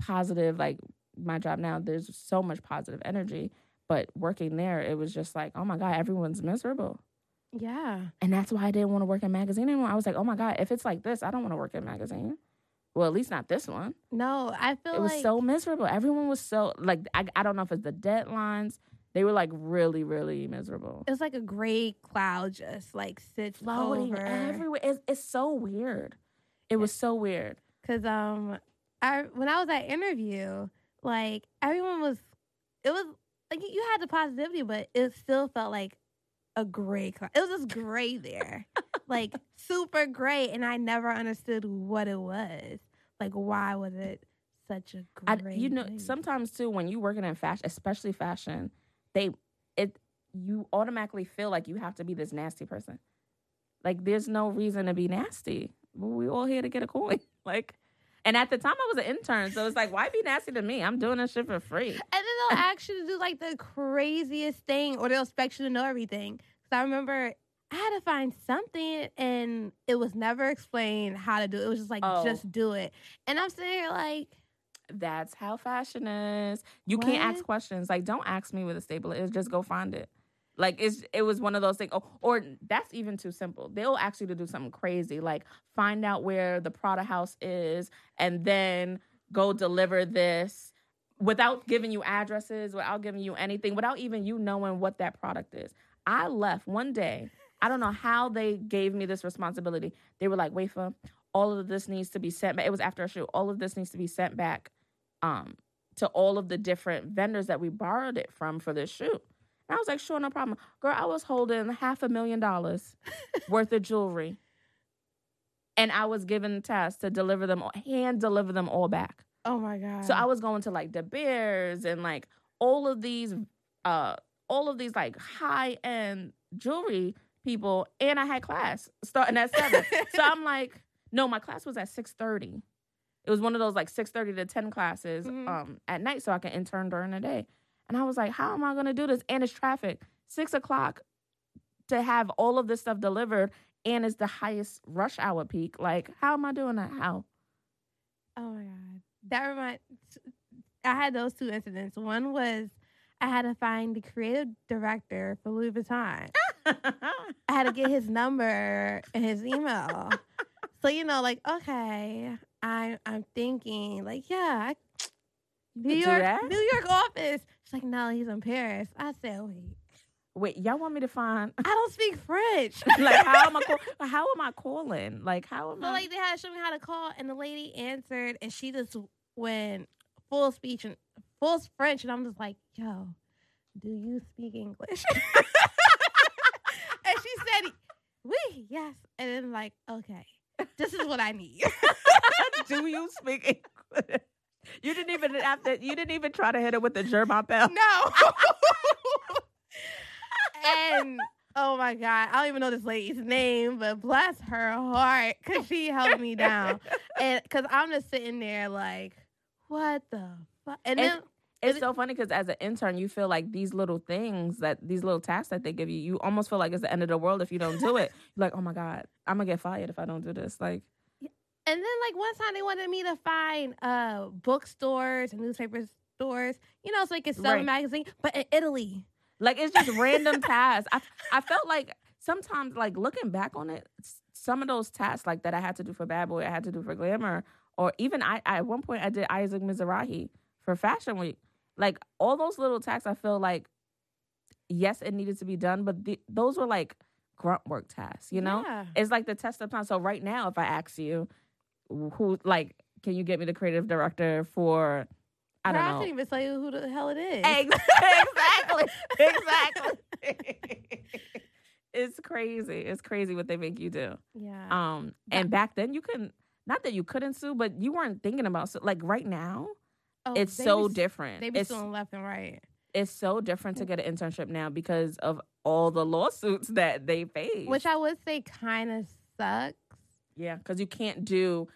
B: positive like my job now, there's so much positive energy. But working there, it was just like, oh my God, everyone's miserable.
A: Yeah.
B: And that's why I didn't want to work in magazine anymore. I was like, oh my God, if it's like this, I don't want to work in magazine. Well, at least not this one.
A: No, I feel
B: It was
A: like
B: so miserable. Everyone was so like I, I don't know if it's the deadlines. They were like really, really miserable.
A: it was like a gray cloud just like sits
B: Floating
A: over.
B: everywhere. It's, it's so weird. It was so weird.
A: Cause um, I when I was at interview, like everyone was, it was like you had the positivity, but it still felt like a gray cloud. It was just gray there, like super gray, and I never understood what it was. Like, why was it such a gray?
B: you know,
A: place?
B: sometimes too, when you're working in fashion, especially fashion, they it you automatically feel like you have to be this nasty person. Like there's no reason to be nasty. We all here to get a coin. Like, and at the time I was an intern, so it's like, why be nasty to me? I'm doing this shit for free.
A: And they'll ask you to do like the craziest thing, or they'll expect you to know everything. Because I remember I had to find something, and it was never explained how to do it. It was just like,
B: Oh.
A: just do it. And I'm sitting here like,
B: That's how fashion is. You can't ask questions. Like, don't ask me where the staple is. Just go find it. Like it's it was one of those things. Oh, or that's even too simple. They'll ask you to do something crazy, like find out where the Prada house is, and then go deliver this without giving you addresses, without giving you anything, without even you knowing what that product is. I left one day. I don't know how they gave me this responsibility. They were like, "Wafer, all of this needs to be sent back." It was after a shoot. All of this needs to be sent back um, to all of the different vendors that we borrowed it from for this shoot. And I was like, "Sure, no problem." Girl, I was holding half a million dollars worth of jewelry, and I was given the task to deliver them, hand deliver them all back.
A: Oh my God.
B: So I was going to like De Beers and like all of these, uh, all of these like high end jewelry people, and I had class starting at seven. so I'm like, no, my class was at six thirty. It was one of those like six thirty to ten classes
A: Mhm.
B: um at night, so I can intern during the day. And I was like, how am I gonna do this? And it's traffic. Six o'clock to have all of this stuff delivered, and it's the highest rush hour peak. Like, how am I doing that? How?
A: oh my God. That reminds, I had those two incidents. One was I had to find the creative director for Louis Vuitton. I had to get his number and his email. so you know, like, okay, I'm I'm thinking, like, yeah, I, New York. New York office. She's like, no, he's in Paris. I said, wait,
B: Wait, y'all want me to find
A: I don't speak French.
B: like how am I call, how am I calling? Like how am
A: So
B: I
A: like they had to show me how to call, and the lady answered, and she just went full speech and full French, and I'm just like, yo, do you speak English? and she said, we yes, and then like, okay, this is what I need.
B: do you speak English? You didn't even have to you didn't even try to hit it with the German bell.
A: no. And oh my god, I don't even know this lady's name, but bless her heart, cause she held me down, and cause I'm just sitting there like, what the fuck, and
B: And-
A: then.
B: It's so funny because as an intern, you feel like these little things that these little tasks that they give you, you almost feel like it's the end of the world if you don't do it. You're like, oh my God, I'm gonna get fired if I don't do this. Like,
A: And then like one time they wanted me to find uh bookstores and newspaper stores, you know, so they could sell
B: Right.
A: a magazine, but in Italy.
B: Like it's just random tasks. I I felt like sometimes like looking back on it, some of those tasks like that I had to do for Bad Boy, I had to do for Glamour, or even I, I at one point I did Isaac Mizrahi for Fashion Week. Like all those little tasks, I feel like yes, it needed to be done, but the, those were like grunt work tasks. You know,
A: Yeah.
B: it's like the test of time. So right now, if I ask you, who like, can you get me the creative director for? I don't know.
A: I can't even tell you who the hell it is.
B: Ex- exactly. Exactly. it's crazy. It's crazy what they make you do.
A: Yeah.
B: Um, and back then you couldn't. Not that you couldn't sue, but you weren't thinking about su- like right now.
A: Oh,
B: it's so
A: be-
B: different.
A: They be
B: It's
A: suing left and right.
B: it's so different to get an internship now because of all the lawsuits that they face.
A: Which I would say kind of sucks.
B: yeah, because you can't do.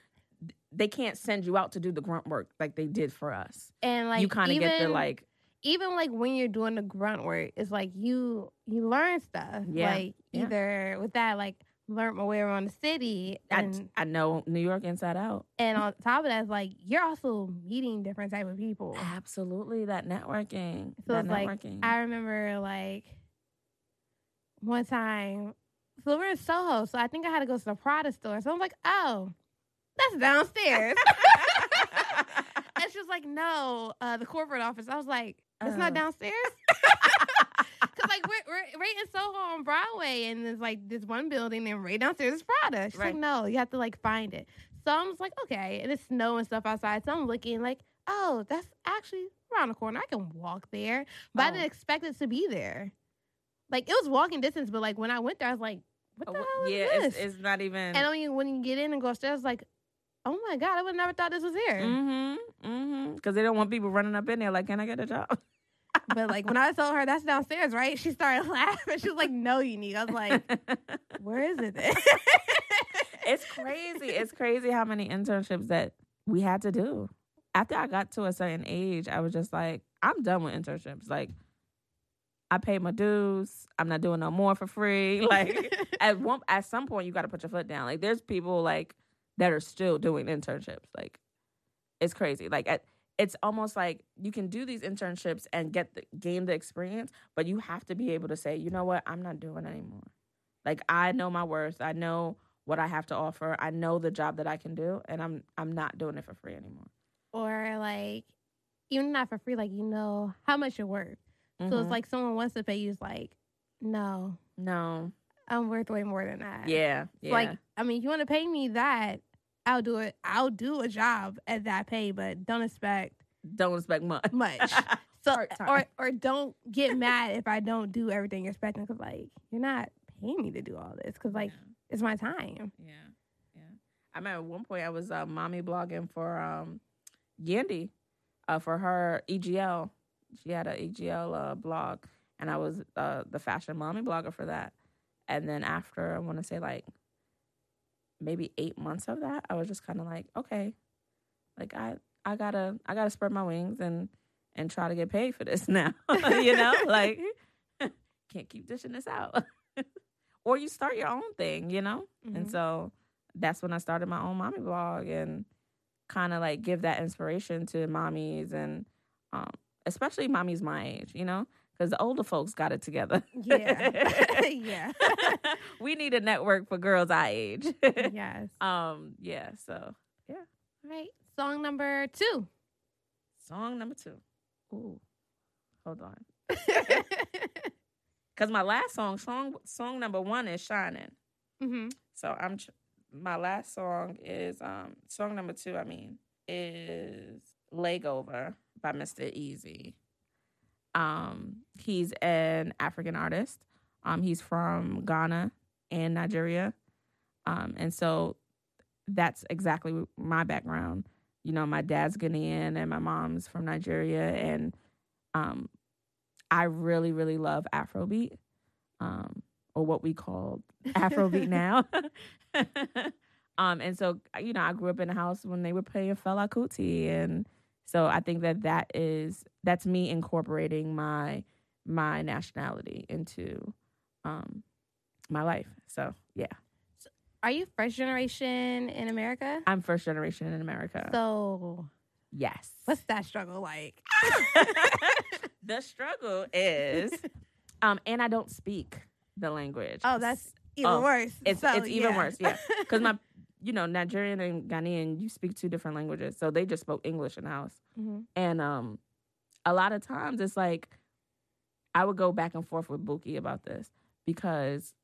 B: They can't send you out to do the grunt work like they did for us.
A: And like
B: you kind of get the like
A: even like when you're doing the grunt work, it's like you you learn stuff.
B: Yeah,
A: Like
B: yeah.
A: either with that, like learned my way around the city.
B: I,
A: And
B: I know New York inside out.
A: and on top of that, it's like you're also meeting different type of people.
B: Absolutely, that networking.
A: So
B: that
A: it's like
B: networking.
A: I remember like one time, so we're in Soho, so I think I had to go to the Prada store. So I'm like, oh, that's downstairs. and she was like, no, uh, the corporate office. I was like, it's
B: Oh.
A: not downstairs. Cause like we're, we're right in Soho on Broadway, and there's like this one building, and right downstairs is Prada. She's
B: Right.
A: like, no, you have to like find it. So I'm just like, okay, and it's snow and stuff outside. So I'm looking like, oh, that's actually around the corner. I can walk there, but I
B: Oh.
A: didn't expect it to be there. Like it was walking distance, but like when I went there, I was like, what
B: Oh,
A: the
B: wh-
A: hell is
B: yeah,
A: this?
B: it's, it's not even.
A: and when you when you get in and go upstairs, like, oh my god, I would never thought this was here.
B: Mm-hmm. Mm-hmm. Because they don't want people running up in there like, "Can I get a job?"
A: But like when I told her that's downstairs, right? She started laughing. She was like, "No, unique." I was like, "Where is it?"
B: it's crazy. It's crazy how many internships that we had to do. After I got to a certain age, I was just like, I'm done with internships. Like, I paid my dues. I'm not doing no more for free. Like, at one at some point, you got to put your foot down. Like, there's people like that are still doing internships. Like, it's crazy. Like, at, it's almost like you can do these internships and get the, gain the experience, but you have to be able to say, you know what, I'm not doing it anymore. Like, I know my worth. I know what I have to offer. I know the job that I can do, and I'm I'm not doing it for free anymore.
A: or like even not for free, like you know how much you're worth. So
B: Mhm.
A: it's like someone wants to pay you. It's like, no,
B: no,
A: I'm worth way more than that.
B: yeah, yeah,
A: Like, I mean, if you want to pay me that, I'll do it. I'll do a job at that pay, but don't expect
B: don't expect much.
A: much. So, or or don't get mad if I don't do everything you're expecting, because like you're not paying me to do all this, because like it's my time.
B: Yeah, yeah. I remember at one point I was uh, mommy blogging for um, Yandy, uh, for her EGL. She had a EGL uh, blog, and I was uh, the fashion mommy blogger for that. And then after I want to say like maybe eight months of that, I was just kind of like, okay, like I I gotta I gotta spread my wings and and try to get paid for this now. you know, like can't keep dishing this out. or you start your own thing, you know? And
A: Mhm.
B: so that's when I started my own mommy blog and kind of like give that inspiration to mommies and um, especially mommies my age, you know? Because the older folks got it together.
A: Yeah, yeah,
B: we need a network for girls our age.
A: yes.
B: um, yeah, so yeah.
A: All right, song number two.
B: song number two. Ooh, hold on. Because my last song, song, song number one is Shining.
A: Mm-hmm.
B: So I'm tr- my last song is um song number two. I mean is "Leg Over" by Mr. Eazi. Um, he's an African artist. Um, he's from Ghana and Nigeria. Um, and so that's exactly my background. You know, my dad's Ghanaian and my mom's from Nigeria, and um, I really, really love Afrobeat, um, or what we call Afrobeat now. um, and so you know, I grew up in a house when they were playing Fela Kuti, and so I think that that is that's me incorporating my my nationality into um my life. So yeah,
A: Are you first generation in America?
B: I'm first generation in America.
A: So
B: yes.
A: what's that struggle like?
B: the struggle is, um, and I don't speak the language.
A: Oh, that's even
B: Oh,
A: worse.
B: it's
A: So,
B: it's even
A: yeah.
B: worse. Yeah, because my you know Nigerian and Ghanaian, you speak two different languages, so they just spoke English in the house,
A: Mhm.
B: and um, a lot of times it's like I would go back and forth with Buki about this because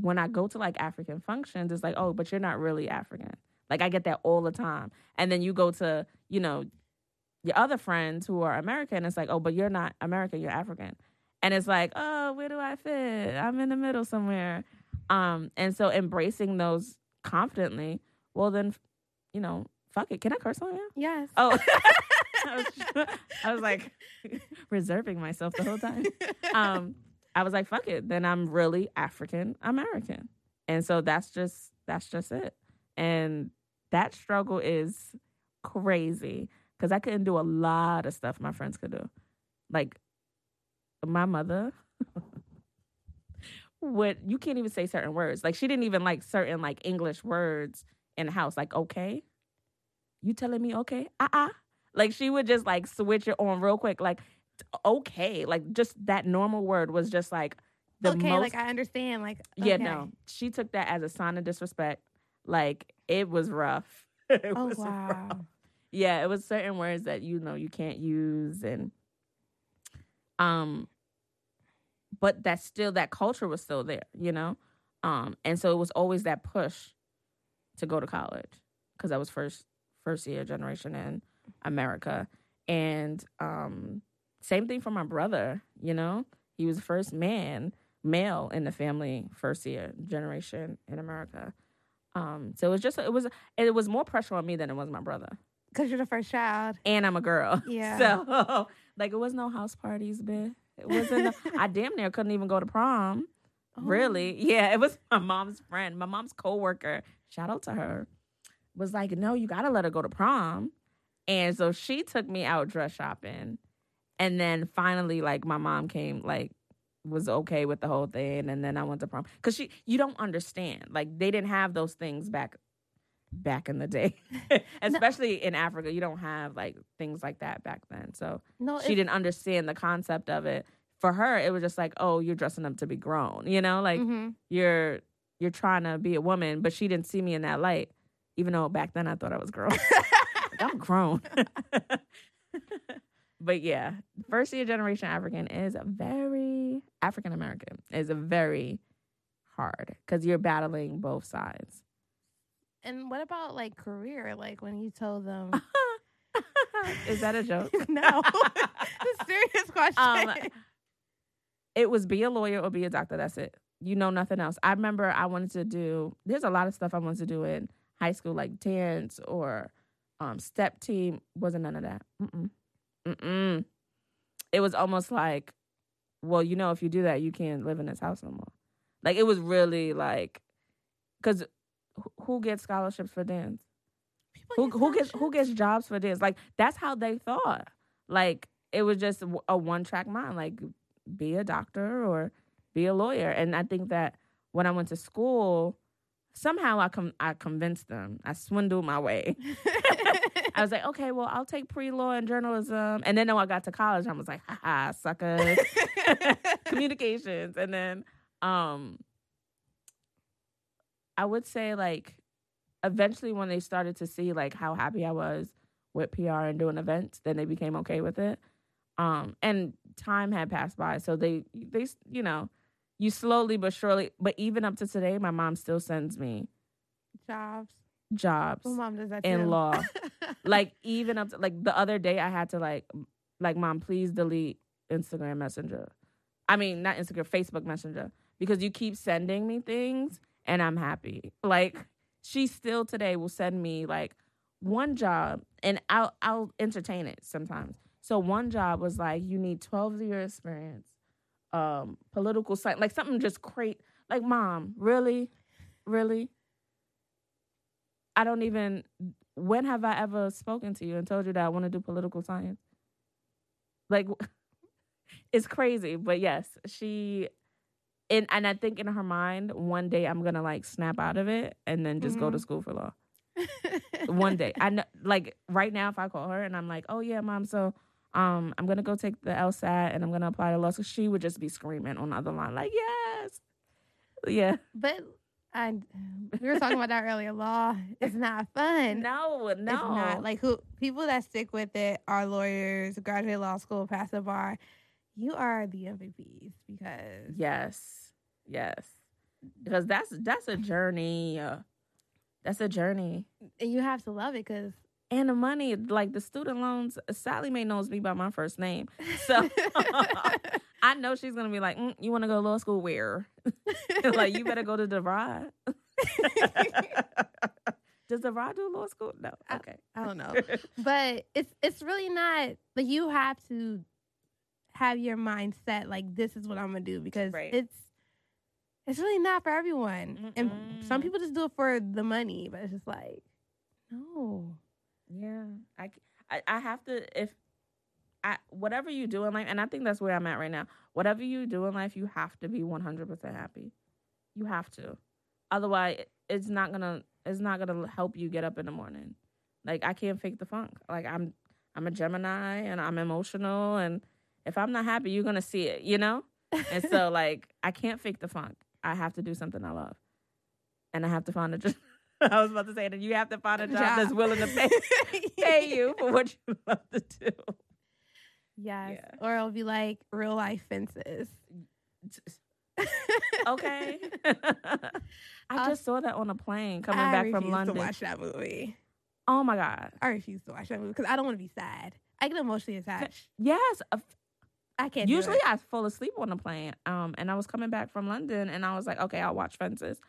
B: when I go to like African functions, it's like, oh, but you're not really African. Like I get that all the time, and then you go to you know your other friends who are American, it's like, oh, but you're not American, you're African. And it's like, oh, where do I fit? I'm in the middle somewhere. Um, and so embracing those confidently, well then, you know, fuck it. Can I curse on you?
A: Yes.
B: Oh, I, was, I was like reserving myself the whole time. Um, I was like, fuck it. Then I'm really African American. And so that's just that's just it. And that struggle is crazy because I couldn't do a lot of stuff my friends could do. Like my mother would you can't even say certain words. Like she didn't even like certain like English words in the house. Like okay, you telling me okay? Uh uh Like she would just like switch it on real quick. Like okay, like just that normal word was just like the
A: okay,
B: most.
A: like I understand. Like
B: Yeah, no. She took that as a sign of disrespect. Like it was rough. it
A: Oh
B: was
A: wow.
B: rough. Yeah, it was certain words that you know you can't use and um but that still that culture was still there, you know? Um and so it was always that push to go to college cuz I was first first year generation in America and um same thing for my brother, you know? He was the first man male in the family first year generation in America. Um, so it was just it was it was more pressure on me than it was my brother,
A: Because you're the first child.
B: and I'm a girl.
A: Yeah.
B: So like it was no house parties, bitch. It wasn't. I damn near couldn't even go to prom.
A: Oh.
B: Really? Yeah. It was my mom's friend, my mom's coworker. Shout out to her. Was like, no, you gotta let her go to prom, and so she took me out dress shopping, and then finally, like my mom came, like was okay with the whole thing and then I went to prom cuz she you don't understand like they didn't have those things back back in the day especially in Africa you don't have like things like that back then so
A: No,
B: she didn't understand the concept of it for her it was just like oh you're dressing up to be grown you know like
A: Mhm.
B: you're you're trying to be a woman but she didn't see me in that light even though back then I thought I was grown like, I'm grown. but yeah, first year generation African is a very African American is a very hard because you're battling both sides.
A: And what about like career? Like when you told them,
B: is that a joke?
A: no, it's a serious question.
B: Um, it was be a lawyer or be a doctor. That's it. You know nothing else. I remember I wanted to do. There's a lot of stuff I wanted to do in high school, like dance or um, step team. Wasn't none of that. Mm-mm. Mm-mm. It was almost like, well, you know, if you do that, you can't live in this house no more. Like it was really like, because who gets scholarships for dance?
A: People
B: who
A: get
B: who gets who gets jobs for dance? Like that's how they thought. Like it was just a- one track mind. Like be a doctor or be a lawyer. And I think that when I went to school, somehow I com- I convinced them. I swindled my way. I was like, okay, well, I'll take pre law and journalism. And then when I got to college, I was like, haha, suckers. communications and then um i would say like eventually when they started to see like how happy i was with pr and doing events then they became okay with it. Um and time had passed by. So they they you know you slowly but surely but even up to today my mom still sends me
A: Jobs.
B: jobs
A: My mom does that
B: in
A: too.
B: law like even up to like the other day i had to like like mom please delete instagram messenger. I mean not instagram facebook messenger. Because you keep sending me things and i'm happy. Like she still today will send me like one job and i'll i'll entertain it sometimes. So one job was like you need 12 year experience um political science like something just great like mom really? Really? I don't even when have I ever spoken to you and told you that I want to do political science? Like, it's crazy, but yes, she, and and I think in her mind, one day I'm gonna like snap out of it and then just go to
A: Mhm.
B: school for law. One day, I know, like right now, if I call her and I'm like, oh yeah, mom, so um, I'm gonna go take the LSAT and I'm gonna apply to law school, she would just be screaming on the other line, like, yes, yeah,
A: but I, we were talking about that earlier. Law is not fun.
B: no, no,
A: It's not like who people that stick with it are lawyers, graduate law school, pass the bar. You are the MVPs because
B: Yes. Yes. Because that's that's a journey. uh, That's a journey.
A: and you have to love it because
B: And the money, like the student loans, Sallie Mae knows me by my first name. So I know she's gonna be like, mm, you wanna go to law school where? like you better go to DeVry. Does DeVry do law school? No.
A: I-
B: Okay.
A: I don't know, but it's it's really not like you have to have your mind set like this is what I'm gonna do because
B: Right.
A: it's it's really not for everyone, and some people just do it for the money, but it's just like no.
B: Yeah, I I have to if I, whatever you do in life, and I think that's where I'm at right now. Whatever you do in life, you have to be 100% happy. You have to. Otherwise, it's not gonna it's not gonna help you get up in the morning. Like I can't fake the funk. Like I'm I'm a Gemini and I'm emotional, and if I'm not happy, you're gonna see it. You know. And so like I can't fake the funk. I have to do something I love, and I have to find a job. I was about to say that you have to find a job,
A: Job.
B: that's willing to pay pay you for what you love to do.
A: Yes.
B: Yeah.
A: Or it'll be like real life fences.
B: okay. I just saw that on a plane coming
A: I
B: back from
A: refuse
B: London.
A: to watch that movie.
B: Oh my god.
A: I refuse to watch that movie because I don't want to be sad. I get emotionally attached.
B: Yes.
A: I can't.
B: Usually. I fall asleep on the plane. Um, and I was coming back from London, and I was like, okay, I'll watch Fences,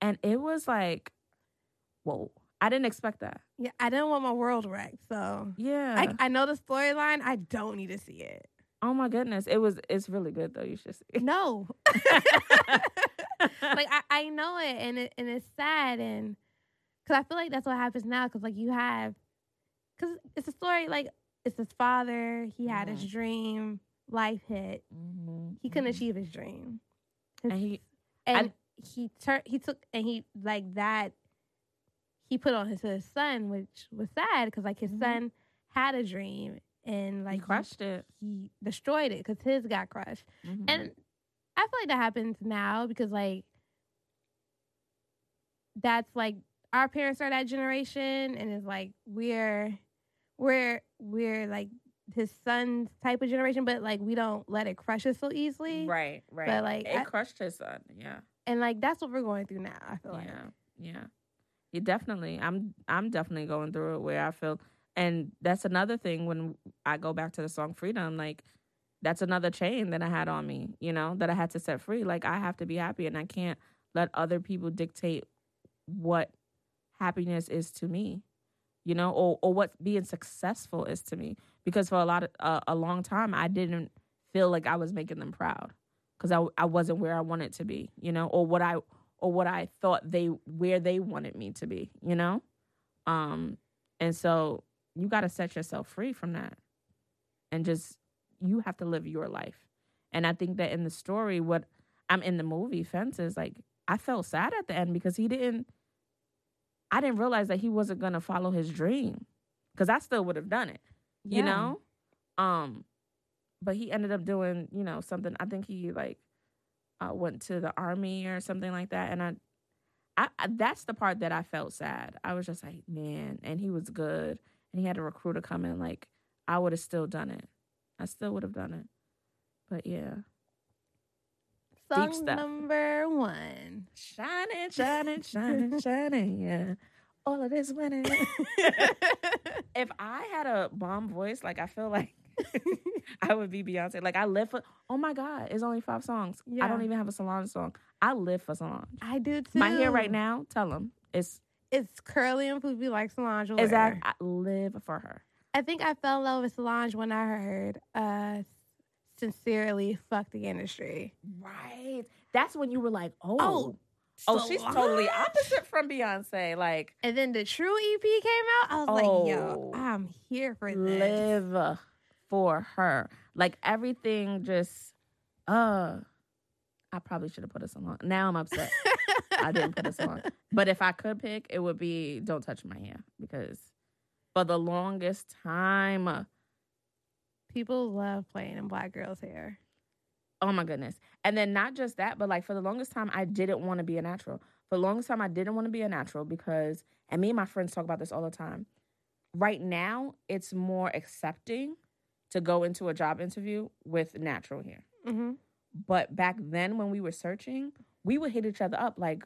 B: and it was like, whoa, I didn't expect that.
A: yeah, I didn't want my world wrecked. So
B: Yeah.
A: I, I know the storyline. I don't need to see it.
B: oh my goodness, it was. It's really good though. You should see. It.
A: No. like I, I know it and it and it's sad and because I feel like that's what happens now because like you have because it's a story like it's his father he had his dream life hit
B: Mhm,
A: he couldn't
B: mhm.
A: achieve his dream
B: And he,
A: and he turned he took and he like that he put on his, his son which was sad because like his
B: Mhm.
A: son had a dream and like
B: he crushed it.
A: he destroyed it because his got crushed
B: Mhm.
A: and I feel like that happens now because like that's like our parents are that generation and it's like we're we're we're like his son's type of generation, but like we don't let it crush us so easily.
B: right, right.
A: But, like,
B: it
A: I-
B: crushed his son. Yeah.
A: And like that's what we're going through now, I feel like.
B: Yeah, yeah. You definitely. I'm. I'm definitely going through it where I feel, and that's another thing when I go back to the song "Freedom." Like, that's another chain that I had on me. You know, that I had to set free. Like, I have to be happy, and I can't let other people dictate what happiness is to me. You know, or or what being successful is to me. Because for a lot of uh, a long time, I didn't feel like I was making them proud because I I wasn't where I wanted to be. You know, or what I or what I thought they where they wanted me to be, you know? Um and so you got to set yourself free from that. And just you have to live your life. And I think that in the story what I'm in the movie Fences like I felt sad at the end because he didn't I didn't realize that he wasn't to follow his dream cuz I still would have done it, you
A: Yeah.
B: know? Um but he ended up doing, you know, something I think he like uh, went to the army or something like that, and I, I, I, that's the part that I felt sad. I was just like, man, and he was good, and he had a recruiter come in. Like, I would have still done it. I still would have done it, but yeah,
A: Song
B: stuff.
A: number one.
B: shining, shining, shining, shining, yeah. All of this winning. if I had a bomb voice, like I feel like I would be Beyonce. Like I live for. Oh my God, it's only five songs. Yeah. I don't even have a Solange song. I live for Solange.
A: I do too.
B: My hair right now, tell them it's
A: It's curly and poofy like Solange. will
B: exact. I live for her.
A: I think I fell in love with Solange when I heard uh sincerely fuck the industry.
B: Right. That's when you were like, oh,
A: Oh,
B: oh, she's totally opposite from Beyonce. Like
A: And then the True EP came out. I was like, yo,
B: Oh.
A: I'm here for this.
B: live for her. Like everything just uh I probably should have put a song. Now I'm upset. I didn't put a song. But if I could pick, it would be Don't Touch My Hair because for the longest time,
A: People love playing in black girls' hair.
B: oh my goodness. And then not just that, but like for the longest time, I didn't want to be a natural. For the longest time, I didn't want to be a natural because, and me and my friends talk about this all the time. Right now, it's more accepting to go into a job interview with natural hair.
A: Mm-hmm.
B: But back then, when we were searching, we would hit each other up like,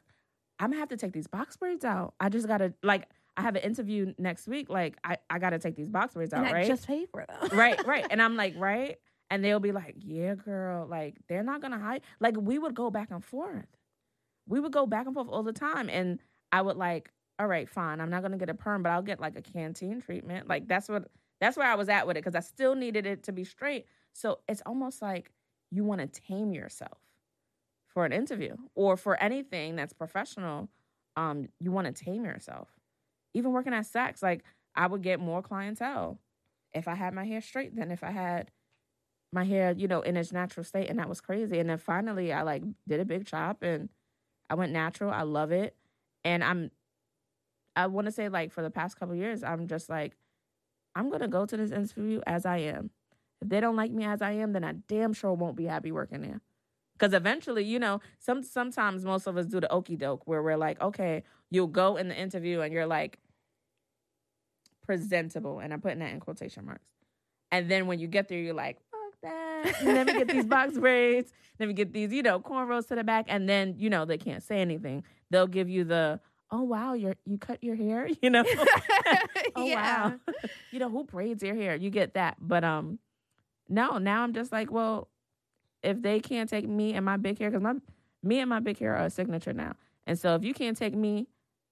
B: I'm gonna have to take these box braids out. I just gotta, like, I have an interview next week. Like, I, I gotta take these box braids out,
A: And I
B: right?
A: just paid for them.
B: right, right. And I'm like, right? And they'll be like, yeah, girl, like they're not gonna hide. Like we would go back and forth. We would go back and forth all the time. And I would like, all right, fine, I'm not gonna get a perm, but I'll get like a canteen treatment. Like that's what that's where I was at with it because I still needed it to be straight. So it's almost like you want to tame yourself for an interview or for anything that's professional. Um, you want to tame yourself. Even working at Saks, like I would get more clientele if I had my hair straight than if I had my hair, you know, in its natural state. And that was crazy. And then finally I like did a big chop and I went natural. I love it. And I'm I want to say like for the past couple years, I'm just like, I'm gonna go to this interview as I am. If they don't like me as I am, then I damn sure won't be happy working there. Because eventually, you know, some sometimes most of us do the okey doke where we're like, okay, you'll go in the interview and you're like presentable, and I'm putting that in quotation marks. And then when you get there, you're like, fuck that. Let me get these box braids. Let me get these, you know, cornrows to the back. And then, you know, they can't say anything. They'll give you the, oh wow, you're you cut your hair, you know. oh
A: Yeah.
B: wow. you know, who braids your hair? You get that. But um no, now I'm just like, well, if they can't take me and my big hair, because my me and my big hair are a signature now. And so if you can't take me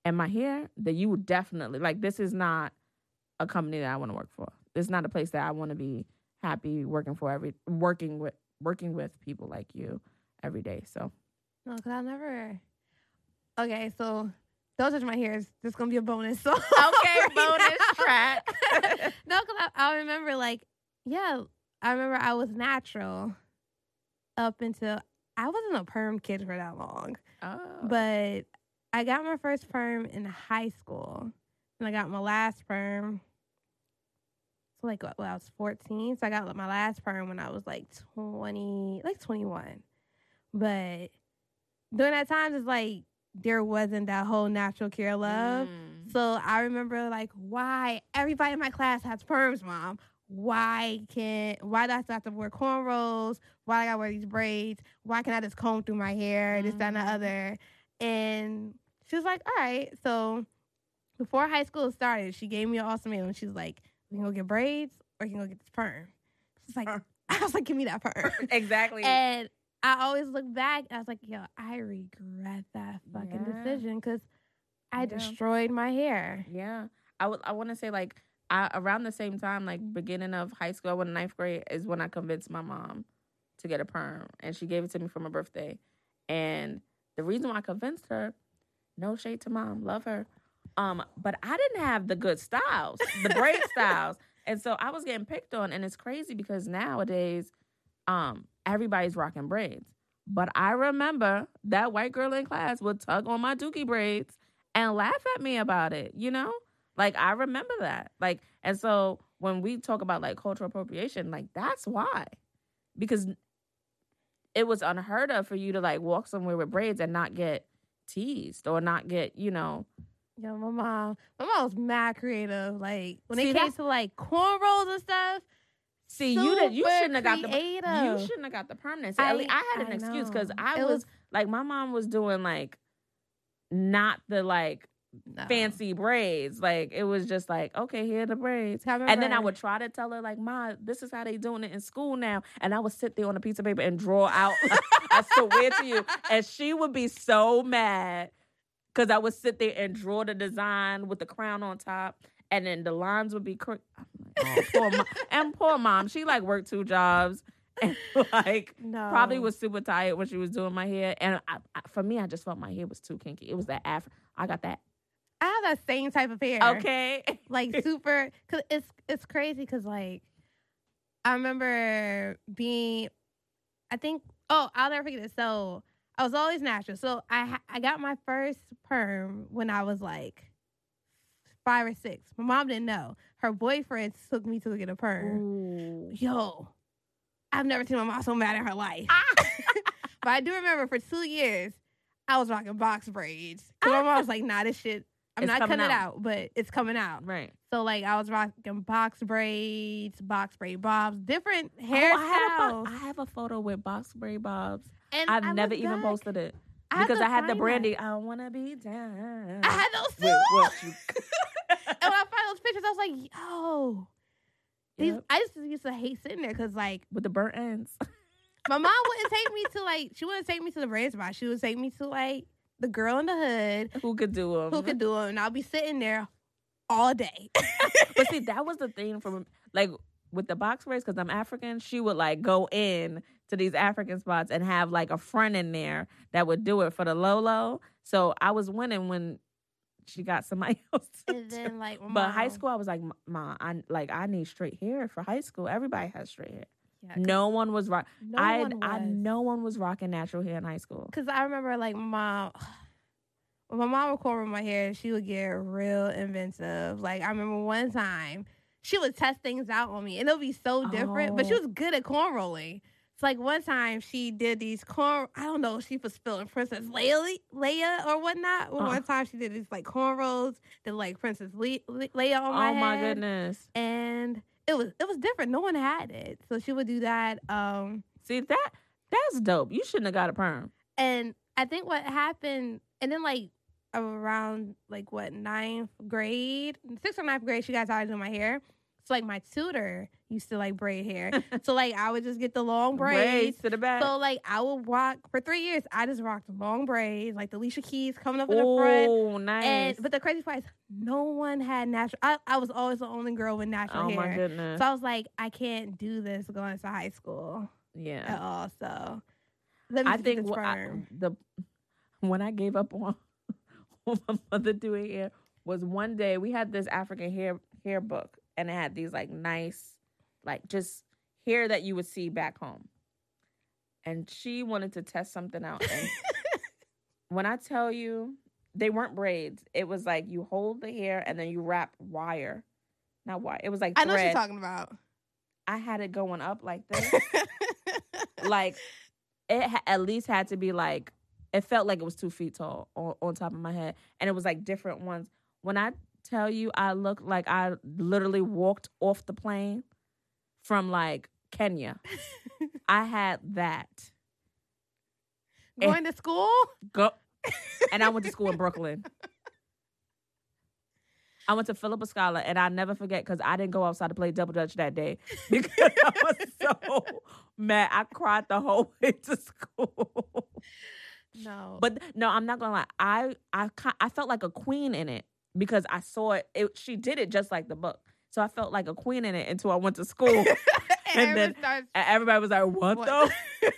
B: and my hair, then you would definitely like this is not a company that I want to work for. It's not a place that I want to be happy working for every working with working with people like you every day. So
A: No, because I'll never. Okay, so don't touch my hair. It's gonna be a bonus. So
B: Okay, bonus track.
A: no, because I, I remember like, yeah, I remember I was natural up until I wasn't a perm kid for that long,
B: oh.
A: but I got my first perm in high school, and I got my last perm. So like when I was fourteen, so I got my last perm when I was like twenty, like twenty one, but during that time, it's like there wasn't that whole natural care love.
B: Mm.
A: So I remember like, why everybody in my class has perms, mom? Why can't why do I have to wear cornrows? Why I gotta wear these braids? Why can't I just comb through my hair? This, that, and the
B: Mhm.
A: other. And she was like, All right. So before high school started, she gave me an ultimatum. She was like, We can go get braids or you can go get this perm. She's like,
B: Perm.
A: I was like, Give me that perm.
B: exactly.
A: And I always look back. I was like, yo, I regret that fucking
B: Yeah.
A: decision because I
B: Yeah.
A: destroyed my hair.
B: Yeah, I would. I want to say like I around the same time, like beginning of high school, I went in ninth grade is when I convinced my mom to get a perm, and she gave it to me for my birthday. And the reason why I convinced her, no shade to mom, love her, um, but I didn't have the good styles, the braid styles, and so I was getting picked on, and it's crazy because nowadays, um, everybody's rocking braids. But I remember that white girl in class would tug on my dookie braids and laugh at me about it, you know? Like I remember that. Like and so when we talk about like cultural appropriation, like that's why. Because it was unheard of for you to like walk somewhere with braids and not get teased or not get, you know,
A: yeah, my mom, my mom was mad creative. Like when
B: See,
A: it came to like cornrows and stuff.
B: See, you did, you shouldn't have got the you shouldn't have got the at
A: I-
B: least I had an
A: I
B: excuse because. I was,
A: was-
B: like my mom was doing like not the like
A: No.
B: fancy braids. Like it was just like, okay, here are the braids. And then I would try to tell her, like, Ma, this is how they doing it in school now. And I would sit there on a piece of paper and draw out. I swear to you. And she would be so mad because I would sit there and draw the design with the crown on top. And then the lines would be crooked. Oh, oh, poor mom. And poor mom, she like worked two jobs and like
A: no.
B: probably was super tired when she was doing my hair. And I, I, for me, I just felt my hair was too kinky. It was that afro. I got that.
A: I have that same type of hair.
B: Okay.
A: like super cause it's it's crazy because like i remember being i think oh i'll never forget it so i was always natural so i i got my first perm when i was like five or six my mom didn't know her boyfriend took me to get a perm
B: Ooh.
A: yo i've never seen my mom so mad in her life
B: Ah.
A: but i do remember for two years i was rocking box braids 'Cause my mom was like nah this shit i'm
B: It's
A: not
B: coming
A: cutting it
B: out.
A: out but it's coming out
B: Right.
A: so like I was rocking box braids, box braid bobs, different
B: Oh, I, have a,
A: hairstyles.
B: I have a photo with box braid bobs.
A: and
B: I've
A: I
B: never even
A: back,
B: posted it
A: I
B: because
A: to
B: I had the
A: find
B: brandy.
A: that.
B: I wanna be down.
A: I had those too.
B: with what you.
A: and when I find those pictures, I was like, yo. These,
B: Yep,
A: I just used to hate sitting there because like
B: with the burnt ends.
A: my mom wouldn't take me to like she wouldn't take me to the braid spot. She would take me to like the girl in the hood
B: Who could do them?
A: who could do them? and I'll be sitting there all day.
B: But see, that was the thing from like with the box braids because I'm African. She would like go in to these African spots and have like a friend in there that would do it for the low. So I was winning when she got somebody else.
A: And then like,
B: but high school, I was like, "M- ma, I like I need straight hair for high school. Everybody has straight hair.
A: Yeah,
B: No one was rock.
A: no
B: I
A: one
B: I no one was rocking natural hair in high school.
A: Cause I remember like my mom, when my mom would cornrow my hair, she would get real inventive. Like I remember one time she would test things out on me, and it'll be so different. But she
B: Oh.
A: was good at corn rolling. It's like one time she did these corn. I don't know. She was spilling Princess Leia, Leia or whatnot. Well,
B: Uh.
A: One time she did these like cornrows, did like Princess Le- Le- Leia on my
B: oh my
A: head,
B: goodness.
A: and it was it was different. No one had it, so she would do that. Um,
B: See that that's dope. You shouldn't have got a perm.
A: And I think what happened, and then like around like what ninth grade, sixth or ninth grade, she got tired of doing my hair. So like my tutor used to like braid hair. so like I would just get the long braids.
B: to the back.
A: So like I would rock for three years. I just rocked long braids, like the Alicia Keys coming up in the front.
B: oh, nice.
A: And but the crazy part is, no one had natural. I, I was always the only girl with natural
B: oh
A: hair.
B: my goodness.
A: So I was like, I can't do this going to high school
B: yeah.
A: at all. So let me
B: I think
A: this
B: wh- I- the when I gave up on, on my mother doing hair was one day we had this African hair hair book and it had these like nice, like just hair that you would see back home. And she wanted to test something out. And when I tell you, they weren't braids. It was like you hold the hair and then you wrap wire. Not wire. It was like
A: I know what you're talking about.
B: I had it going up like this. like it ha- at least had to be like it felt like it was two feet tall on, on top of my head and it was like different ones when i tell you i looked like i literally walked off the plane from like kenya i had that
A: Going to school?
B: go and i went to school in brooklyn I went to Philippa Schuyler and I never forget because I didn't go outside to play double dutch that day because I was so mad. I cried the whole way to school.
A: No.
B: But no, I'm not gonna lie. I I I felt like a queen in it because I saw it. it. She did it just like the book, so I felt like a queen in it until I went to school. and
A: and
B: then-
A: starts,
B: everybody was like, "What,
A: What?
B: the?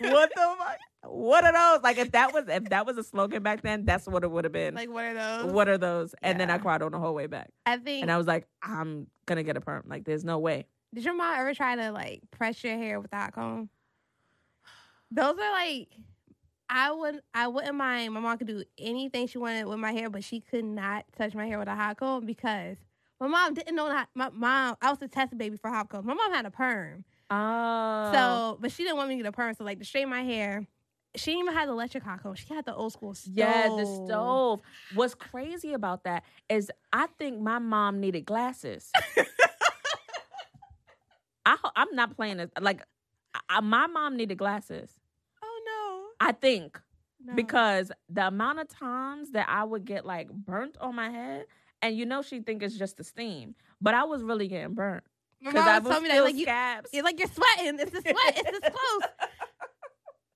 B: what the? fuck? What are those?" Like if that was if that was a slogan back then, that's what it would have been.
A: like what are those?
B: what are those? And then I cried on the whole way back,
A: I think.
B: and I was like, "I'm gonna get a perm. Like there's no way."
A: did your mom ever try to like press your hair with a hot comb? Those are like. I wouldn't I wouldn't mind. My mom could do anything she wanted with my hair, but she could not touch my hair with a hot comb because my mom didn't know that. My mom, I was a test baby for hot combs. My mom had a perm,
B: Oh,
A: so but she didn't want me to get a perm. So like to straighten my hair, she didn't even have the electric hot comb. She had the old school stove.
B: Yeah, the stove. What's crazy about that is I think my mom needed glasses. I I'm not playing this. Like I, my mom needed glasses.
A: Oh no.
B: I think
A: no.
B: because the amount of times that I would get like burnt on my head, and you know she think it's just the steam, but I was really getting burnt
A: my
B: because
A: mom
B: I
A: was
B: was
A: telling me that
B: still
A: like you,
B: scabs.
A: It's like you're sweating. It's the sweat. It's this close.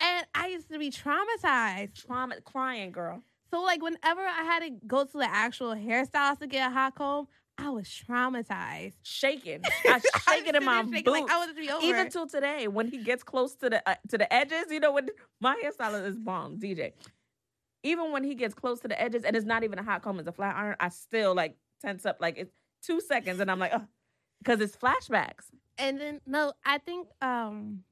A: And I used to be traumatized.
B: Trauma, crying, girl.
A: So like whenever I had to go to the actual hairstylist to get a hot comb, I was traumatized.
B: Shaking, I shake it in my
A: Shaking,
B: boots.
A: Like I to be over.
B: even till today when he gets close to the uh, to the edges you know when my hairstylist is bomb dj even when he gets close to the edges and it's not even a hot comb it's a flat iron i still like tense up like it's two seconds and i'm like oh because it's flashbacks
A: and then no, I think um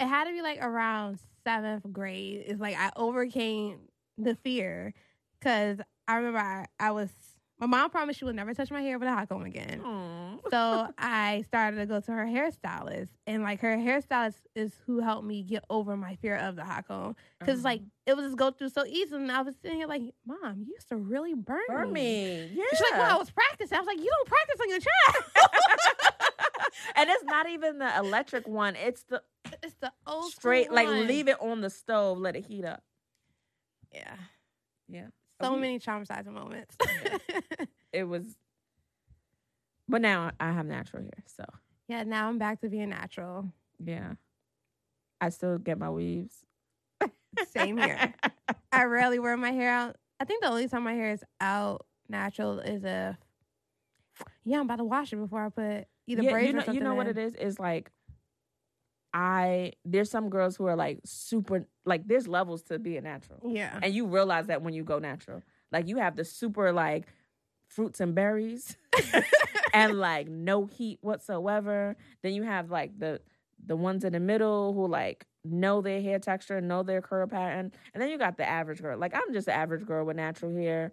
A: it had to be like around seventh grade. It's like I overcame the fear because I remember I, I was my mom promised she would never touch my hair with a hot comb again.
B: Aw.
A: so I started to go to her hairstylist, and like her hairstylist is who helped me get over my fear of the hot comb. Because like uh-huh. it was just go through so easy, and I was sitting here like, "Mom, you used to really burn,
B: burn me yeah
A: She's like, "Well, I was practicing." I was like, "You don't practice on your child."
B: and it's not even the electric one it's the
A: it's the old
B: straight
A: school
B: like leave it on the stove let it heat up
A: Yeah,
B: yeah
A: so
B: We-
A: many traumatizing moments.
B: it was but now i have natural hair so
A: yeah, now I'm back to being natural.
B: Yeah. I still get my weaves.
A: Same here. I rarely wear my hair out. I think the only time my hair is out natural is if yeah, I'm about to wash it before I put either
B: yeah,
A: braids
B: you know,
A: or something.
B: you know what it is? Is like I there's some girls who are like super like there's levels to being natural.
A: Yeah.
B: And you realize that when you go natural. Like you have the super like fruits and berries and like no heat whatsoever. Then you have like the the ones in the middle who like know their hair texture, and know their curl pattern. And then you got the average girl. Like I'm just an average girl with natural hair.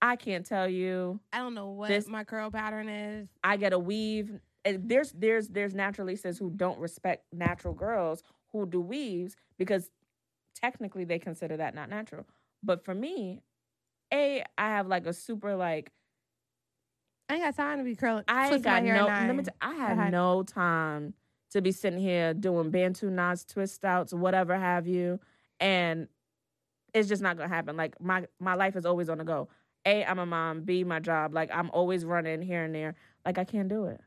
B: I can't tell you.
A: I don't know what
B: This-
A: my curl pattern is.
B: I get a weave. And there's there's there's naturalistas who don't respect natural girls who do weaves because technically they consider that not natural. But for me, a I have like a super like
A: I ain't got time to be curling.
B: I ain't got
A: hair
B: no. Let me. T- I have
A: had-
B: no time to be sitting here doing bantu knots, twist outs, whatever have you, and it's just not gonna happen. Like my my life is always on the go. A, I'm a mom. B, my job. Like I'm always running here and there. Like I can't do it.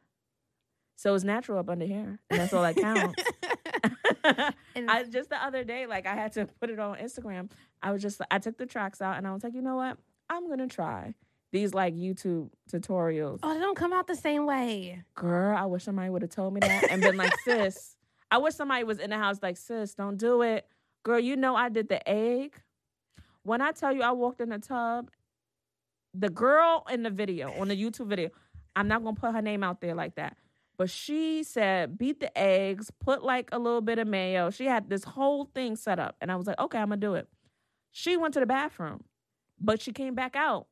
B: So it's natural up under here, and that's all that counts.
A: And
B: I just the other day, like I had to put it on Instagram. I was just I took the tracks out and I was like, you know what? I'm gonna try these like YouTube tutorials.
A: oh, they don't come out the same way.
B: Girl, I wish somebody would have told me that and been like, sis. I wish somebody was in the house like, sis, don't do it. Girl, you know I did the egg. When I tell you I walked in the tub, the girl in the video, on the YouTube video, I'm not gonna put her name out there like that. But she said, beat the eggs, put like a little bit of mayo. She had this whole thing set up. And I was like, okay, I'm gonna do it. She went to the bathroom, but she came back out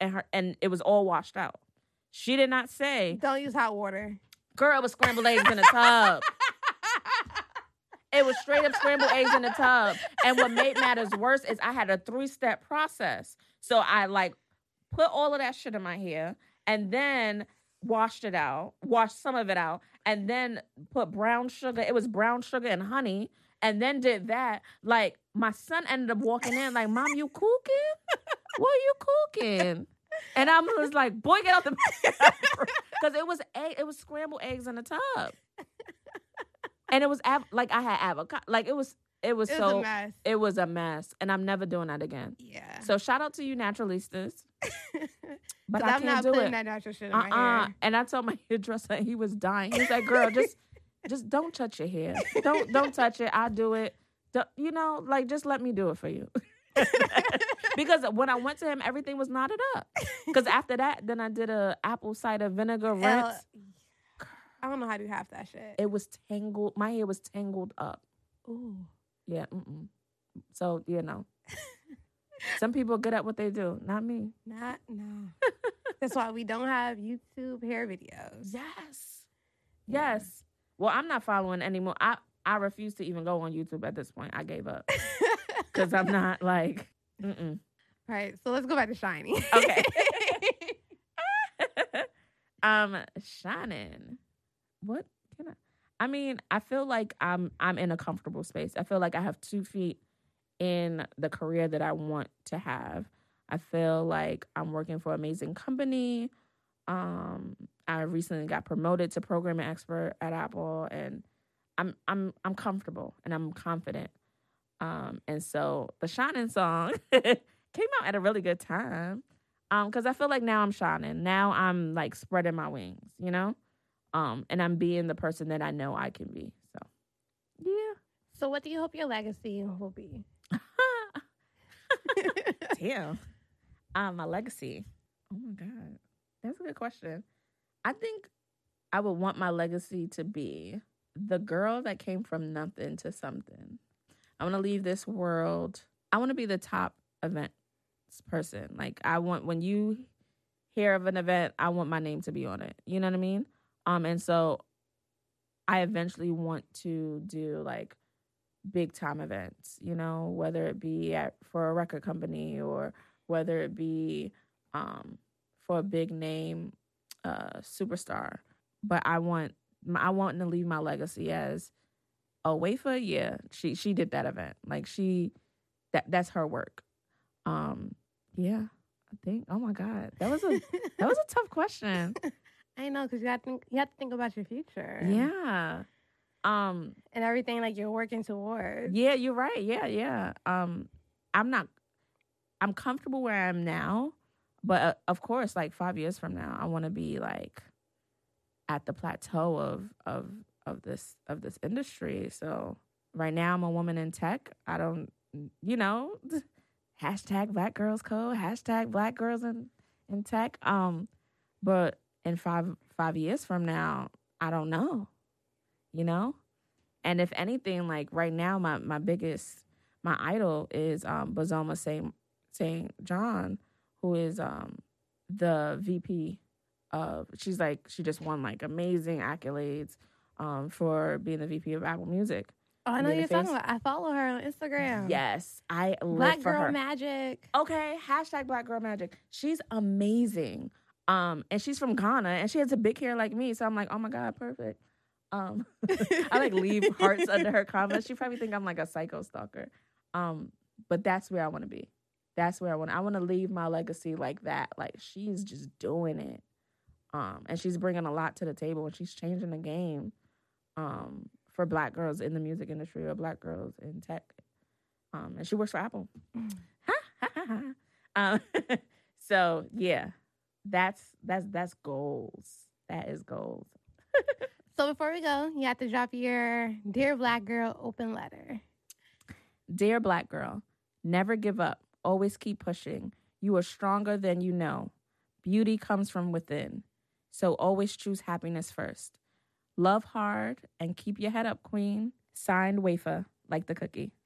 B: and her and it was all washed out. She did not say,
A: Don't use hot water.
B: girl, it was scrambled eggs in the tub. It was straight up scrambled eggs in the tub. And what made matters worse is I had a three step process. So I like put all of that shit in my hair and then washed it out, washed some of it out, and then put brown sugar. It was brown sugar and honey. And then did that. Like my son ended up walking in, like, Mom, you cooking? What are you cooking? And I was like, boy, get out the because it was egg, it was scrambled eggs in the tub, and it was av- like I had avocado, like it was it was
A: It was
B: so it was a mess, and I'm never doing that again.
A: Yeah.
B: So shout out to you naturalistas, but I
A: I'm
B: can't
A: not putting
B: it.
A: that natural shit in
B: Uh
A: my
B: uh
A: hair.
B: And I told my hairdresser he was dying. He's like, "Girl, just just don't touch your hair. Don't don't touch it. I do it. Don't- you know, like just let me do it for you." because when I went to him, everything was knotted up. Because after that, then I did a apple cider vinegar rinse.
A: Hell, I don't know how to do half that shit.
B: It was tangled. My hair was tangled up.
A: Ooh.
B: Yeah. Mm-mm. So you know, some people good at what they do. Not me.
A: Not no. That's why we don't have YouTube hair videos.
B: Yes.
A: Yeah.
B: Yes. Well, I'm not following anymore. I I refuse to even go on YouTube at this point. I gave up because I'm not like. Mm-mm.
A: right. So let's go back to shiny.
B: Okay. um, shining. What can I? I mean, I feel like I'm I'm in a comfortable space. I feel like I have two feet in the career that I want to have. I feel like I'm working for an amazing company. Um, I recently got promoted to programming expert at Apple, and I'm I'm I'm comfortable and I'm confident. Um, and so the shining song came out at a really good time. Um, because I feel like now I'm shining. Now I'm like spreading my wings, you know? Um, and I'm being the person that I know I can be. So yeah.
A: so what do you hope your legacy will be?
B: Damn. Um, my legacy. Oh my God. That's a good question. I think I would want my legacy to be the girl that came from nothing to something. I want to leave this world. I want to be the top events person. Like I want when you hear of an event, I want my name to be on it. You know what I mean? Um and so I eventually want to do like big time events, you know, whether it be at for a record company or whether it be um for a big name uh superstar. But I want I want to leave my legacy as a wafer, yeah. She she did that event. Like she that that's her work. Um yeah. I think oh my god. That was a that was a tough question.
A: I know because you have to think, you have to think about your future.
B: Yeah. Um
A: And everything like you're working towards.
B: Yeah, you're right. Yeah, yeah. Um, I'm not. I'm comfortable where I am now, but uh, of course, like five years from now, I want to be like at the plateau of of of this of this industry. So right now, I'm a woman in tech. I don't, you know, hashtag Black Girls Code, hashtag Black Girls in in tech. Um, but in five five years from now, I don't know. You know, and if anything, like right now, my my biggest my idol is um Bozoma Saint Saint John, who is um the VP of. She's like she just won like amazing accolades um for being the VP of Apple Music.
A: Oh, I know you're talking about. I follow her on Instagram.
B: Yes, I
A: Black Girl
B: her.
A: Magic.
B: okay, hashtag Black Girl Magic. She's amazing. Um, and she's from Ghana, and she has a big hair like me. So I'm like, oh my god, perfect. Um, I like leave hearts under her comments. She probably think I'm like a psycho stalker. Um, but that's where I want to be. That's where I want. I want to leave my legacy like that. Like she's just doing it. Um, and she's bringing a lot to the table, and she's changing the game. Um, for Black girls in the music industry or Black girls in tech. Um, and she works for Apple. um, so yeah, that's that's that's goals. That is goals.
A: So before we go, you have to drop your Dear Black Girl open letter.
B: Dear Black girl, never give up. Always keep pushing. You are stronger than you know. Beauty comes from within. So always choose happiness first. Love hard and keep your head up, queen. Signed wafer, like the cookie.